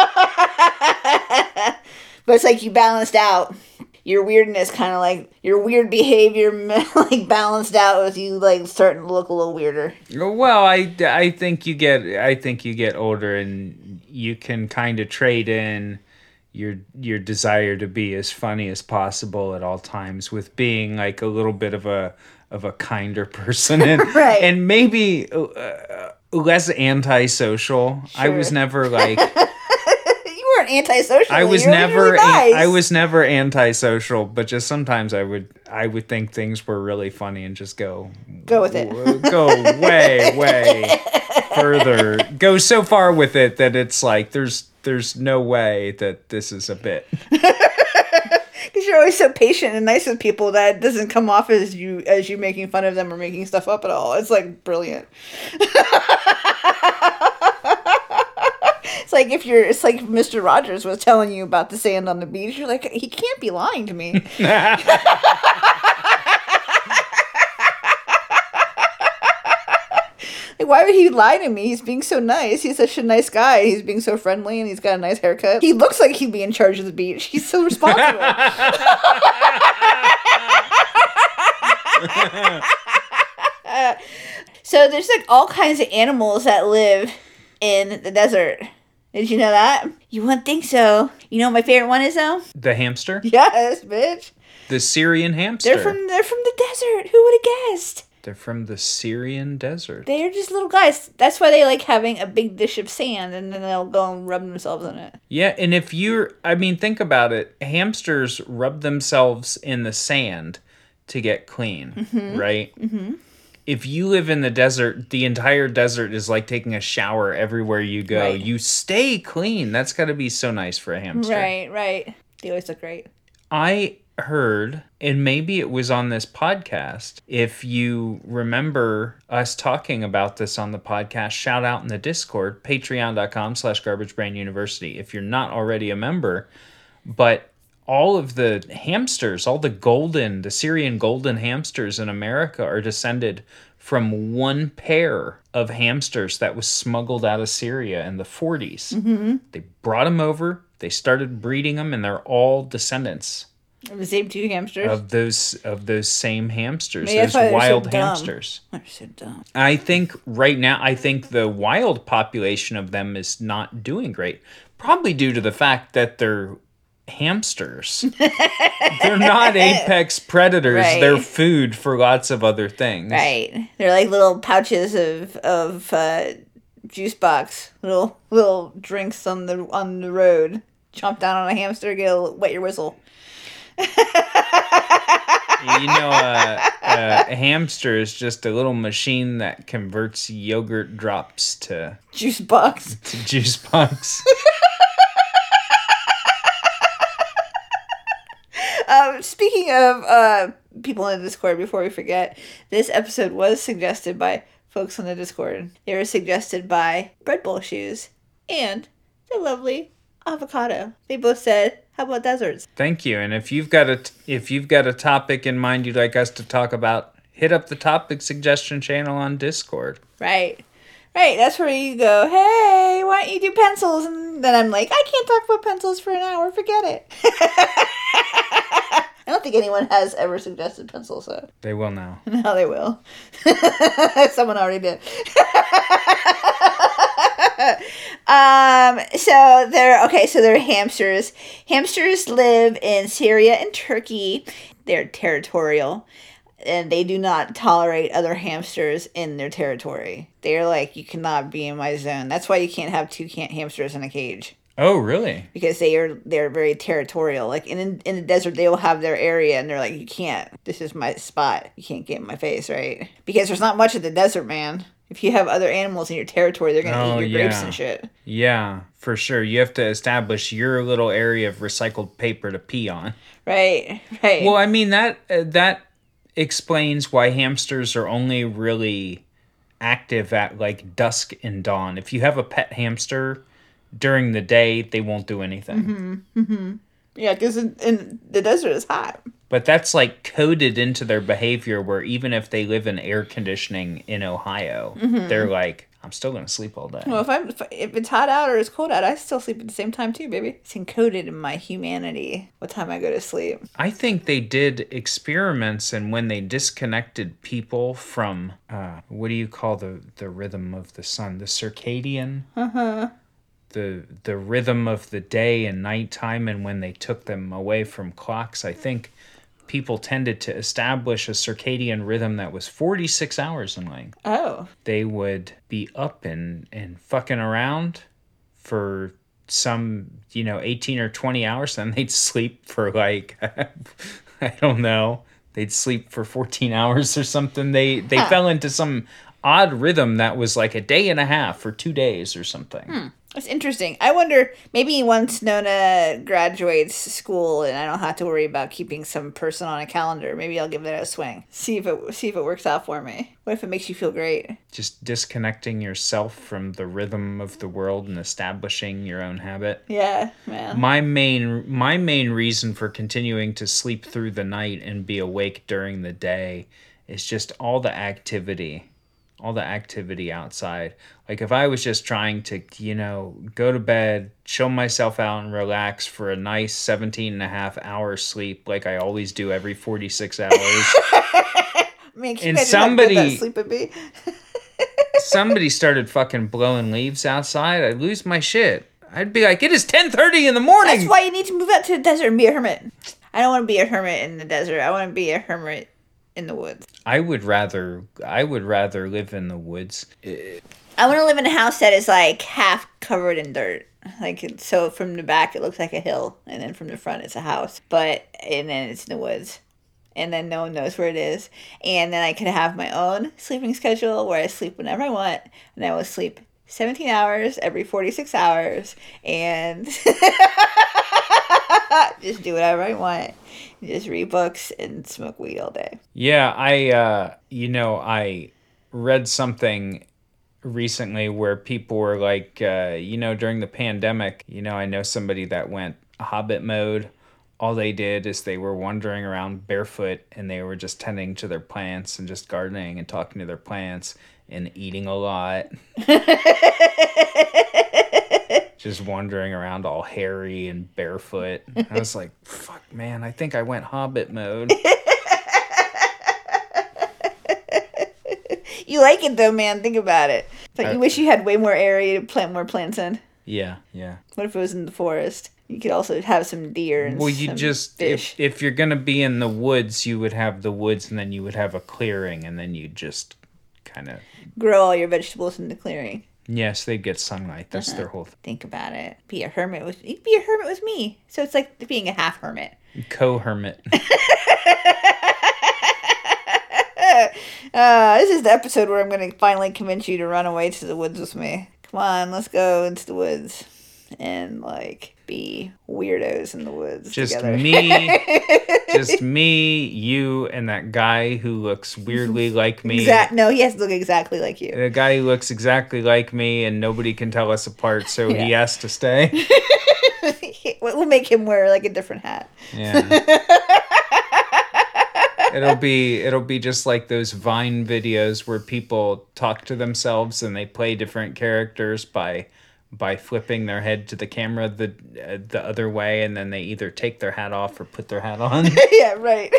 Speaker 2: But it's like you balanced out your weirdness, kind of like your weird behavior, like balanced out with you like starting to look a little weirder.
Speaker 1: Well, I, I think you get I think you get older and you can kind of trade in your your desire to be as funny as possible at all times with being like a little bit of a of a kinder person and
Speaker 2: Right.
Speaker 1: and maybe uh, less antisocial. I was never like
Speaker 2: you weren't antisocial.
Speaker 1: I was never
Speaker 2: really
Speaker 1: an- I was never antisocial, but just sometimes I would I would think things were really funny and just go
Speaker 2: Go with it.
Speaker 1: w- go way way further. Go so far with it that it's like there's there's no way that this is a bit.
Speaker 2: because you're always so patient and nice with people that it doesn't come off as you as you making fun of them or making stuff up at all. It's like brilliant. it's like if you're it's like Mr. Rogers was telling you about the sand on the beach. You're like he can't be lying to me. Like, why would he lie to me? He's being so nice. He's such a nice guy. He's being so friendly and he's got a nice haircut. He looks like he'd be in charge of the beach. He's so responsible. so there's like all kinds of animals that live in the desert. Did you know that? You wouldn't think so. You know what my favorite one is though?
Speaker 1: The hamster,
Speaker 2: Yes, bitch.
Speaker 1: the Syrian hamster.
Speaker 2: They're from they're from the desert. Who would have guessed?
Speaker 1: They're from the Syrian desert.
Speaker 2: They're just little guys. That's why they like having a big dish of sand and then they'll go and rub themselves in it.
Speaker 1: Yeah, and if you're, I mean, think about it. Hamsters rub themselves in the sand to get clean,
Speaker 2: Mm-hmm.
Speaker 1: right? Mm-hmm. If you live in the desert, the entire desert is like taking a shower everywhere you go.
Speaker 2: Right.
Speaker 1: You stay clean. That's got to be so nice for a hamster.
Speaker 2: Right, right. They always look great.
Speaker 1: I heard, and maybe it was on this podcast. If you remember us talking about this on the podcast, shout out in the Discord, patreon.com slash garbage brain university. If you're not already a member, but all of the hamsters, all the golden, the Syrian golden hamsters in America are descended from one pair of hamsters that was smuggled out of Syria in the 40s. Mm-hmm. They brought them over, they started breeding them, and they're all descendants
Speaker 2: The same two hamsters.
Speaker 1: of those of those same hamsters,
Speaker 2: Maybe
Speaker 1: those
Speaker 2: so
Speaker 1: wild
Speaker 2: dumb.
Speaker 1: hamsters.
Speaker 2: They're so dumb.
Speaker 1: I think right now, I think the wild population of them is not doing great. Probably due to the fact that they're hamsters. they're not apex predators.
Speaker 2: Right.
Speaker 1: They're food for lots of other things.
Speaker 2: Right. They're like little pouches of of uh, juice box, little little drinks on the on the road. Chomp down on a hamster, get a, wet your whistle.
Speaker 1: You know, uh, uh, a hamster is just a little machine that converts yogurt drops to,
Speaker 2: Juice box.
Speaker 1: to juice box.
Speaker 2: Um, speaking of uh, people in the Discord, before we forget, this episode was suggested by folks on the Discord. They were suggested by Bread Bowl Shoes and the lovely Avocado. They both said, "How about deserts?"
Speaker 1: Thank you. And if you've got a if you've got a topic in mind you'd like us to talk about, hit up the topic suggestion channel on Discord.
Speaker 2: Right. Right, that's where you go, hey, why don't you do pencils? And then I'm like, I can't talk about pencils for an hour, forget it. I don't think anyone has ever suggested pencils, so
Speaker 1: They will now.
Speaker 2: now they will. Someone already did. um, so they're okay, so they're hamsters. Hamsters live in Syria and Turkey. They're territorial and they do not tolerate other hamsters in their territory. They're like, you cannot be in my zone. That's why you can't have two can- hamsters in a cage
Speaker 1: Oh, really?
Speaker 2: because they are they're very territorial. Like in in the desert, they will have their area, and they're like, you can't. This is my spot. You can't get in my face, right? Because there's not much of the desert, man. If you have other animals in your territory, they're gonna
Speaker 1: Oh,
Speaker 2: eat your grapes
Speaker 1: yeah.
Speaker 2: and shit.
Speaker 1: Yeah, for sure. You have to establish your little area of recycled paper to pee on.
Speaker 2: Right, right.
Speaker 1: Well, I mean that uh, that explains why hamsters are only really active at like dusk and dawn. If you have a pet hamster during the day, they won't do anything.
Speaker 2: Yeah, because in, in the desert it's hot.
Speaker 1: But that's like coded into their behavior where even if they live in air conditioning in Ohio, they're like, I'm still going to sleep all day.
Speaker 2: Well, if I'm if, if it's hot out or it's cold out, I still sleep at the same time too, baby. It's encoded in my humanity. What time I go to sleep?
Speaker 1: I think they did experiments and when they disconnected people from uh, what do you call the the rhythm of the sun, the circadian, the the rhythm of the day and nighttime, and when they took them away from clocks, I think people tended to establish a circadian rhythm that was 46 hours in length.
Speaker 2: Oh,
Speaker 1: They would be up and and fucking around for some you know 18 or 20 hours then they'd sleep for like i don't know they'd sleep for 14 hours or something they they
Speaker 2: Huh.
Speaker 1: fell into some odd rhythm that was like a day and a half for two days or something hmm.
Speaker 2: that's interesting. I wonder maybe once Nona graduates school and I don't have to worry about keeping some person on a calendar, maybe I'll give that a swing. See if it see if it works out for me. What if it makes you feel great?
Speaker 1: just disconnecting yourself from the rhythm of the world and establishing your own habit
Speaker 2: Yeah, man.
Speaker 1: my main my main reason for continuing to sleep through the night and be awake during the day is just all the activity all the activity outside like if i was just trying to you know go to bed chill myself out and relax for a nice 17 and a half hour sleep like i always do every 46 hours
Speaker 2: you
Speaker 1: And somebody-
Speaker 2: sleep would be?
Speaker 1: somebody started fucking blowing leaves outside i'd lose my shit i'd be like it is 10.30 in the morning
Speaker 2: That's why you need to move out to the desert and be a hermit. I don't want to be a hermit in the desert. I want to be a hermit in the woods.
Speaker 1: I would rather I would rather live in the woods.
Speaker 2: I want to live in a house that is like half covered in dirt. Like so from the back it looks like a hill and then from the front it's a house. But and then it's in the woods. And then no one knows where it is. And then I could have my own sleeping schedule where I sleep whenever I want and I will sleep 17 hours every 46 hours and just do whatever I want. Just read books and smoke weed all day.
Speaker 1: Yeah, I uh you know, I read something recently where people were like uh you know during the pandemic, you know, I know somebody that went hobbit mode all they did is they were wandering around barefoot and they were just tending to their plants and just gardening and talking to their plants and eating a lot. just wandering around all hairy and barefoot. I was like, fuck, man, I think I went hobbit mode.
Speaker 2: You like it though, man. Think about it. But
Speaker 1: Uh,
Speaker 2: you wish you had way more area to plant more plants in.
Speaker 1: yeah, yeah.
Speaker 2: What if it was in the forest? You could also have some deer and
Speaker 1: Well, you just
Speaker 2: fish.
Speaker 1: if if you're gonna be in the woods, you would have the woods, and then you would have a clearing, and then you just kind of
Speaker 2: Grow all your vegetables in the clearing.
Speaker 1: Yes, they'd get sunlight. That's
Speaker 2: Uh-huh.
Speaker 1: their whole thing.
Speaker 2: Think about it. Be a hermit with you be a hermit with me. So it's like being a half hermit.
Speaker 1: co hermit.
Speaker 2: Uh, this is the episode where I'm going to finally convince you to run away to the woods with me. Come on, let's go into the woods and like be weirdos in the woods
Speaker 1: just
Speaker 2: together.
Speaker 1: me, just me, you, and that guy who looks weirdly like me.
Speaker 2: Exact. No, he has to look exactly like you.
Speaker 1: The guy who looks exactly like me, and nobody can tell us apart, so he has to stay.
Speaker 2: we'll make him wear like a different hat.
Speaker 1: Yeah. it'll be it'll be just like those Vine videos where people talk to themselves and they play different characters by by flipping their head to the camera the uh, the other way and then they either take their hat off or put their hat on.
Speaker 2: yeah, right.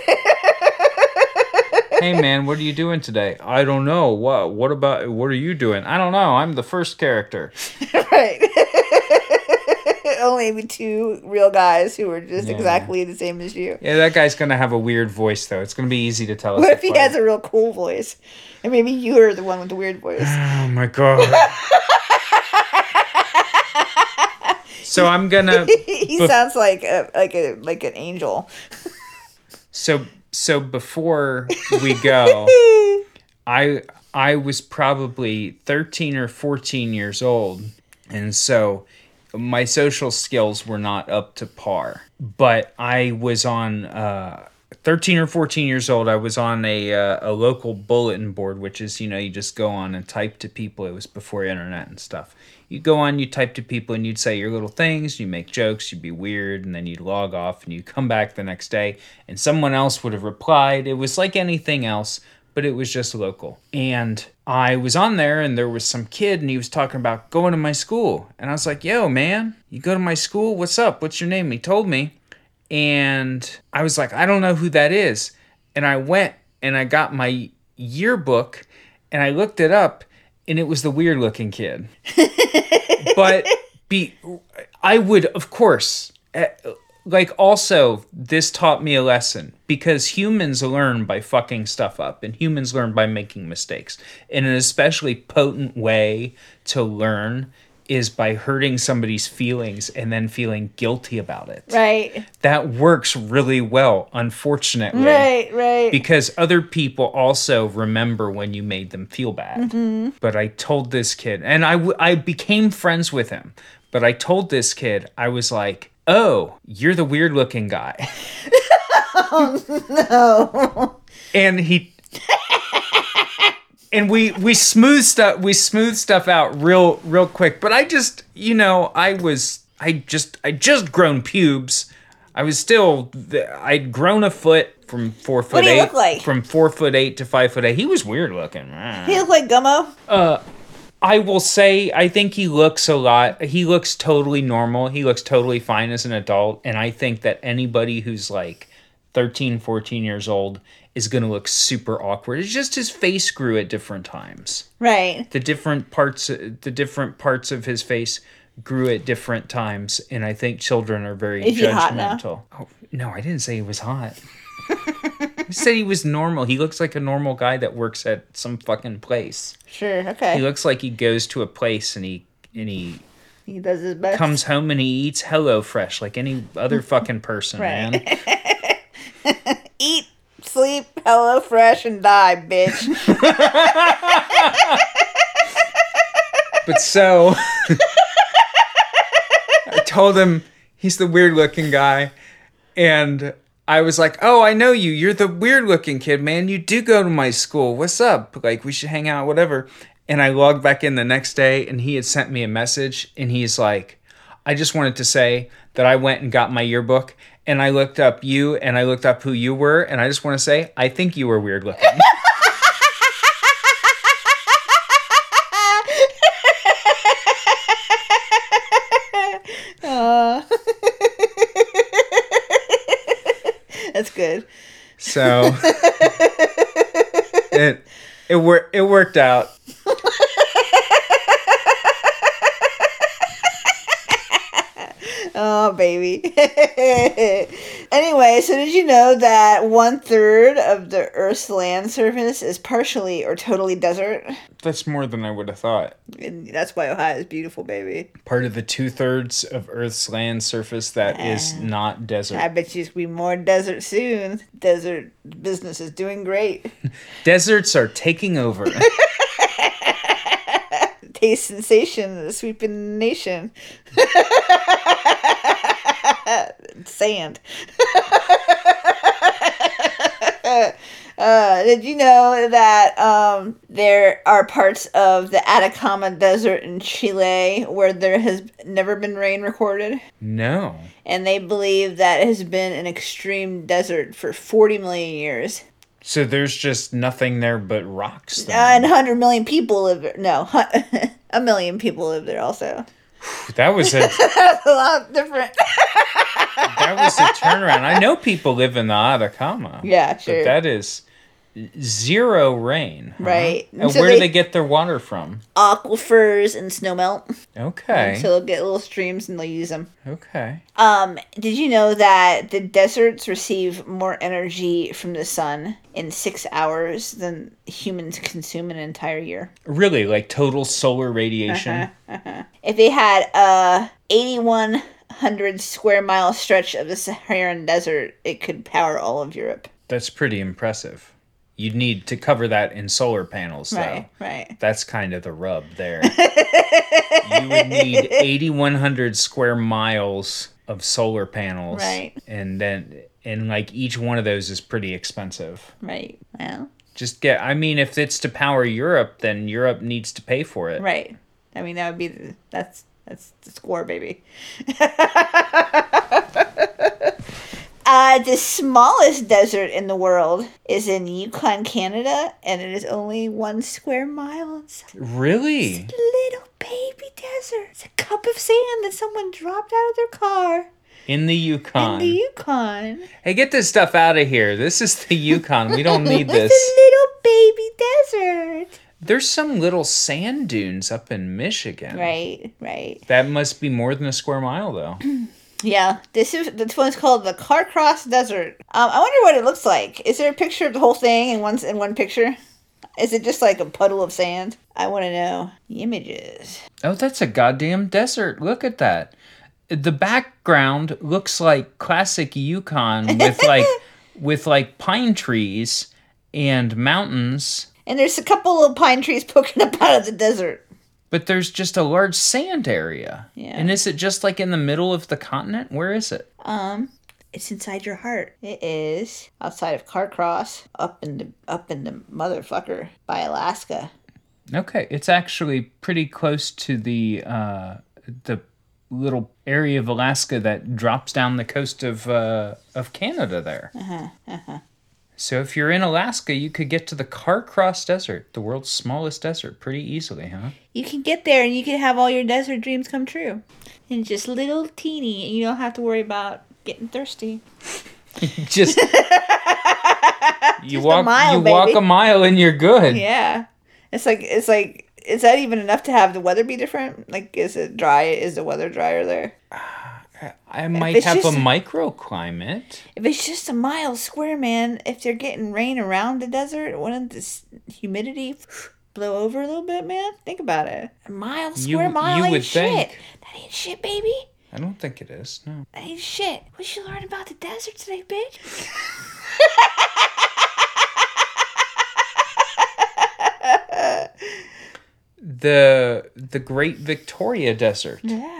Speaker 1: hey man, what are you doing today? I don't know. What what about what are you doing? I don't know. I'm the first character.
Speaker 2: right. Only two real guys who are just
Speaker 1: Yeah.
Speaker 2: exactly the same as you.
Speaker 1: Yeah, that guy's gonna have a weird voice though. It's gonna be easy to tell us.
Speaker 2: What if he has a real cool voice? And maybe you're the one with the weird voice.
Speaker 1: Oh my god. So I'm gonna
Speaker 2: he
Speaker 1: Bef-
Speaker 2: sounds like a like a like an angel.
Speaker 1: so so before we go, I I was probably 13 or 14 years old and so my social skills were not up to par. But I was on uh 13 or 14 years old, I was on a uh, a local bulletin board, which is you know you just go on and type to people. It was before internet and stuff. You go on, you type to people, and you'd say your little things. You make jokes, you'd be weird, and then you'd log off, and you come back the next day, and someone else would have replied. It was like anything else, but it was just local. And I was on there, and there was some kid, and he was talking about going to my school, and I was like, "Yo, man, you go to my school? What's up? What's your name?" He told me and I was like, I don't know who that is. And I went and I got my yearbook and I looked it up and it was the weird looking kid. but be I would of course eh, like also this taught me a lesson because humans learn by fucking stuff up and humans learn by making mistakes. And an especially potent way to learn is by hurting somebody's feelings and then feeling guilty about it
Speaker 2: Right.
Speaker 1: that works really well, unfortunately.
Speaker 2: Right, right.
Speaker 1: Because other people also remember when you made them feel bad.
Speaker 2: Mm-hmm.
Speaker 1: But I told this kid, and I, w- I became friends with him, but I told this kid, I was like, oh, you're the weird looking guy.
Speaker 2: no.
Speaker 1: and he. And we we smooth stuff we smooth stuff out real real quick, but I just you know I was I just I just grown pubes. I was still I'd grown a foot from four foot
Speaker 2: did he
Speaker 1: eight
Speaker 2: look like?
Speaker 1: from four foot eight to five foot eight. He was weird looking.
Speaker 2: He looked like Gummo.
Speaker 1: Uh, I will say I think he looks a lot. He looks totally normal. He looks totally fine as an adult, and I think that anybody who's like 13, 14 years old is going to look super awkward. It's just his face grew at different times.
Speaker 2: Right.
Speaker 1: The different parts the different parts of his face grew at different times, and I think children are very
Speaker 2: Is he
Speaker 1: judgmental. Oh, no, I didn't say he was hot. I said he was normal. He looks like a normal guy that works at some fucking place.
Speaker 2: Sure. Okay.
Speaker 1: He looks like he goes to a place and he and he
Speaker 2: He does his best.
Speaker 1: comes home and he eats Hello Fresh like any other fucking person, man.
Speaker 2: Eat, sleep, hello, fresh, and die, bitch.
Speaker 1: But so I told him he's the weird looking guy and I was like, "Oh, I know you. You're the weird looking kid, man. You do go to my school. What's up? Like we should hang out, whatever." And I logged back in the next day and he had sent me a message and he's like, I just wanted to say that I went and got my yearbook and I looked up you and I looked up who you were and I just want to say I think you were weird looking.
Speaker 2: Uh, That's good.
Speaker 1: So it it wor- it worked out.
Speaker 2: Oh, baby. anyway, so did you know that one third of the Earth's land surface is partially or totally desert?
Speaker 1: That's more than I would have thought.
Speaker 2: And that's why Ohio is beautiful, baby.
Speaker 1: Part of the two thirds of Earth's land surface that is not desert.
Speaker 2: I bet you it's gonna be more desert soon. Desert business is doing great.
Speaker 1: Deserts are taking over.
Speaker 2: Taste sensation, sweeping the nation. Sand. uh, did you know that um, there are parts of the Atacama Desert in Chile where there has never been rain recorded?
Speaker 1: no.
Speaker 2: And they believe that it has been an extreme desert for 40 million years.
Speaker 1: So there's just nothing there but rocks.
Speaker 2: Uh, and 100 million people live there. No, a million people live there also.
Speaker 1: that was a
Speaker 2: That's a lot different.
Speaker 1: that was a turnaround. I know people live in the Atacama.
Speaker 2: Yeah, sure.
Speaker 1: But that is zero rain. huh?
Speaker 2: Right.
Speaker 1: And
Speaker 2: So
Speaker 1: where
Speaker 2: they-
Speaker 1: do they get their water from?
Speaker 2: Aquifers and snowmelt.
Speaker 1: Okay.
Speaker 2: So they'll get little streams and they'll use them.
Speaker 1: okay.
Speaker 2: Um, did you know that the deserts receive more energy from the sun in six hours than humans consume in an entire year?
Speaker 1: Really, like total solar radiation.
Speaker 2: If they had a 8,100 square mile stretch of the Saharan desert, it could power all of Europe.
Speaker 1: That's pretty impressive. You'd need to cover that in solar panels, though.
Speaker 2: Right, right.
Speaker 1: That's kind of the rub there. you would need 8,100 square miles of solar panels.
Speaker 2: Right.
Speaker 1: And then, and like each one of those is pretty expensive.
Speaker 2: Right. Well,
Speaker 1: Just get, I mean, if it's to power Europe, then Europe needs to pay for it.
Speaker 2: right. I mean, that would be the, that's that's the score, baby. uh, the smallest desert in the world is in Yukon, Canada, and it is only one square mile.
Speaker 1: Really?
Speaker 2: Little baby desert. It's a cup of sand that someone dropped out of their car
Speaker 1: In the Yukon.
Speaker 2: in the Yukon.
Speaker 1: hey, get this stuff out of here. This is the Yukon. We don't need this.
Speaker 2: It's a little baby desert.
Speaker 1: There's some little sand dunes up in Michigan.
Speaker 2: Right, right.
Speaker 1: That must be more than a square mile, though.
Speaker 2: Yeah, this is this one's called the Carcross Desert. Um, I wonder what it looks like. Is there a picture of the whole thing in one in one picture? Is it just like a puddle of sand? I want to know the images.
Speaker 1: Oh, that's a goddamn desert. Look at that. The background looks like classic Yukon with like with like pine trees and mountains,
Speaker 2: And there's a couple of pine trees poking up out of the desert.
Speaker 1: But there's just a large sand area.
Speaker 2: Yeah.
Speaker 1: And is it just like in the middle of the continent? Where is it?
Speaker 2: Um, it's inside your heart. It is outside of Carcross, up in the up in the motherfucker by Alaska.
Speaker 1: Okay, it's actually pretty close to the uh the little area of Alaska that drops down the coast of uh of Canada there. So if you're in Alaska, you could get to the Carcross Desert, the world's smallest desert, pretty easily, huh?
Speaker 2: You can get there and you can have all your desert dreams come true. And just little teeny, and you don't have to worry about getting thirsty.
Speaker 1: Just you walk
Speaker 2: mile,
Speaker 1: you walk a mile and you're good.
Speaker 2: Yeah. It's like it's like is that even enough to have the weather be different? Like is it dry is the weather drier there?
Speaker 1: I might have
Speaker 2: just-
Speaker 1: a microclimate.
Speaker 2: If it's just a mile square, man, if they're getting rain around the desert, wouldn't this humidity blow over a little bit, man? Think about it. A mile square
Speaker 1: You-
Speaker 2: mile
Speaker 1: you
Speaker 2: ain't
Speaker 1: would
Speaker 2: shit.
Speaker 1: think.
Speaker 2: That ain't shit, baby.
Speaker 1: I don't think it is. No.
Speaker 2: That ain't shit. What you learn about the desert today, bitch?
Speaker 1: The the Great Victoria Desert.
Speaker 2: Yeah.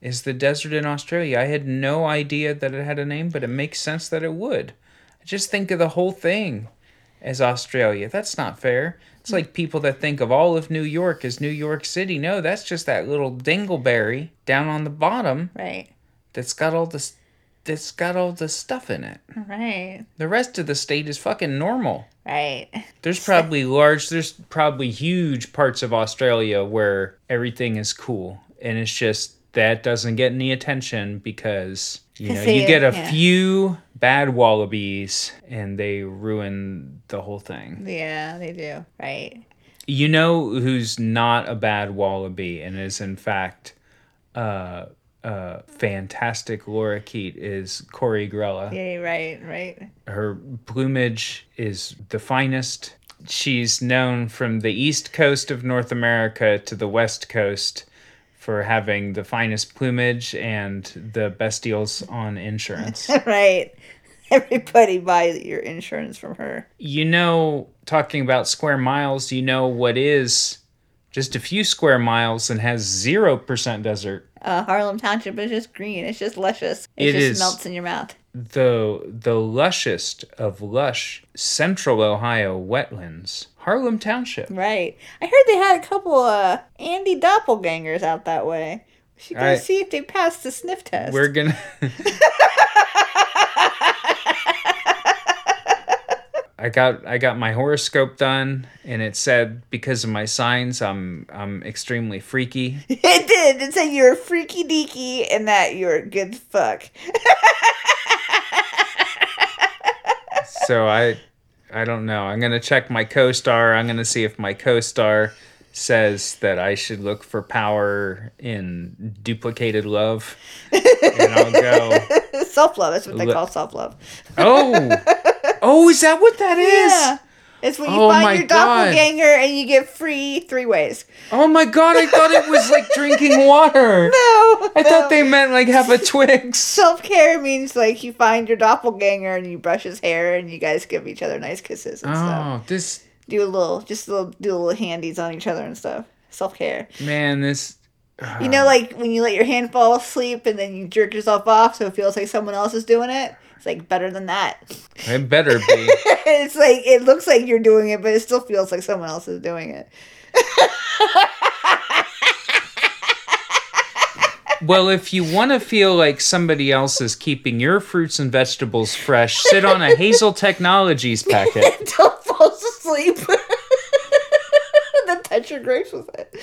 Speaker 1: Is the desert in Australia. I had no idea that it had a name, but it makes sense that it would. Just think of the whole thing. as Australia. That's not fair. It's like people that think of all of New York as New York City. No, that's just that little dingleberry down on the bottom
Speaker 2: Right.
Speaker 1: that's got all this that's got all the stuff in it.
Speaker 2: Right.
Speaker 1: The rest of the state is fucking normal.
Speaker 2: Right.
Speaker 1: There's probably large there's probably huge parts of Australia where everything is cool and it's just that doesn't get any attention because you know you get a
Speaker 2: yeah.
Speaker 1: few bad wallabies and they ruin the whole thing.
Speaker 2: Yeah, they do. Right.
Speaker 1: You know who's not a bad wallaby and is in fact uh uh fantastic lorikeet is Corey Grella.
Speaker 2: Yeah, right, right.
Speaker 1: Her plumage is the finest. She's known from the east coast of North America to the west coast for having the finest plumage and the best deals on insurance.
Speaker 2: right. Everybody buy your insurance from her.
Speaker 1: you know, talking about square miles, you know what is just a few square miles and has 0% desert.
Speaker 2: Uh, Harlem Township is just green. It's just luscious. It,
Speaker 1: It
Speaker 2: just
Speaker 1: is.
Speaker 2: melts in your mouth.
Speaker 1: The the lushest of lush central Ohio wetlands, Harlem Township.
Speaker 2: Right. I heard they had a couple uh Andy doppelgangers out that way. We should go
Speaker 1: I-
Speaker 2: see if they passed the sniff test.
Speaker 1: We're gonna. I got I got my horoscope done, and it said because of my signs, I'm I'm extremely freaky.
Speaker 2: it did. It said you're freaky deaky and that you're a good fuck.
Speaker 1: So I I don't know. I'm gonna check my co-star. I'm gonna see if my co-star says that I should look for power in duplicated love, and I'll go.
Speaker 2: self love. That's what they call self love.
Speaker 1: Oh, oh, is that what that is?
Speaker 2: Yeah. It's when you
Speaker 1: Oh
Speaker 2: find your
Speaker 1: God.
Speaker 2: doppelganger and you get free three ways.
Speaker 1: Oh my god! I thought it was like drinking water.
Speaker 2: No.
Speaker 1: I thought they meant like have a Twix.
Speaker 2: Self care means like you find your doppelganger and you brush his hair and you guys give each other nice kisses and stuff.
Speaker 1: Oh, this
Speaker 2: Do a little, just a little, do a little handies on each other and stuff. Self care.
Speaker 1: man, this.
Speaker 2: You know, like when you let your hand fall asleep and then you jerk yourself off so it feels like someone else is doing it. Like better than that.
Speaker 1: It better be.
Speaker 2: it's like it looks like you're doing it, but it still feels like someone else is doing it.
Speaker 1: Well, if you want to feel like somebody else is keeping your fruits and vegetables fresh, sit on a Hazel Technologies packet.
Speaker 2: Don't fall asleep. then touch your grapes with it.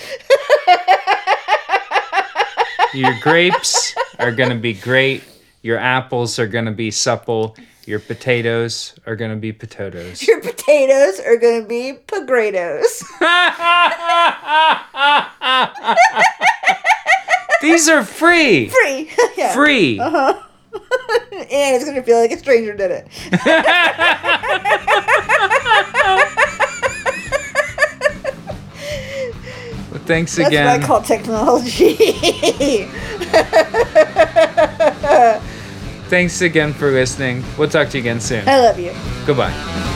Speaker 1: Your grapes are going to be great. Your apples are going to be supple. Your potatoes are going to be potatoes.
Speaker 2: Your potatoes are gonna be pogredos.
Speaker 1: These are free.
Speaker 2: Free. yeah.
Speaker 1: Free. Uh-huh.
Speaker 2: and it's gonna feel like a stranger did it.
Speaker 1: Well, thanks
Speaker 2: That's
Speaker 1: again.
Speaker 2: what I call technology.
Speaker 1: Thanks again for listening. We'll talk to you again soon.
Speaker 2: I love you.
Speaker 1: Goodbye.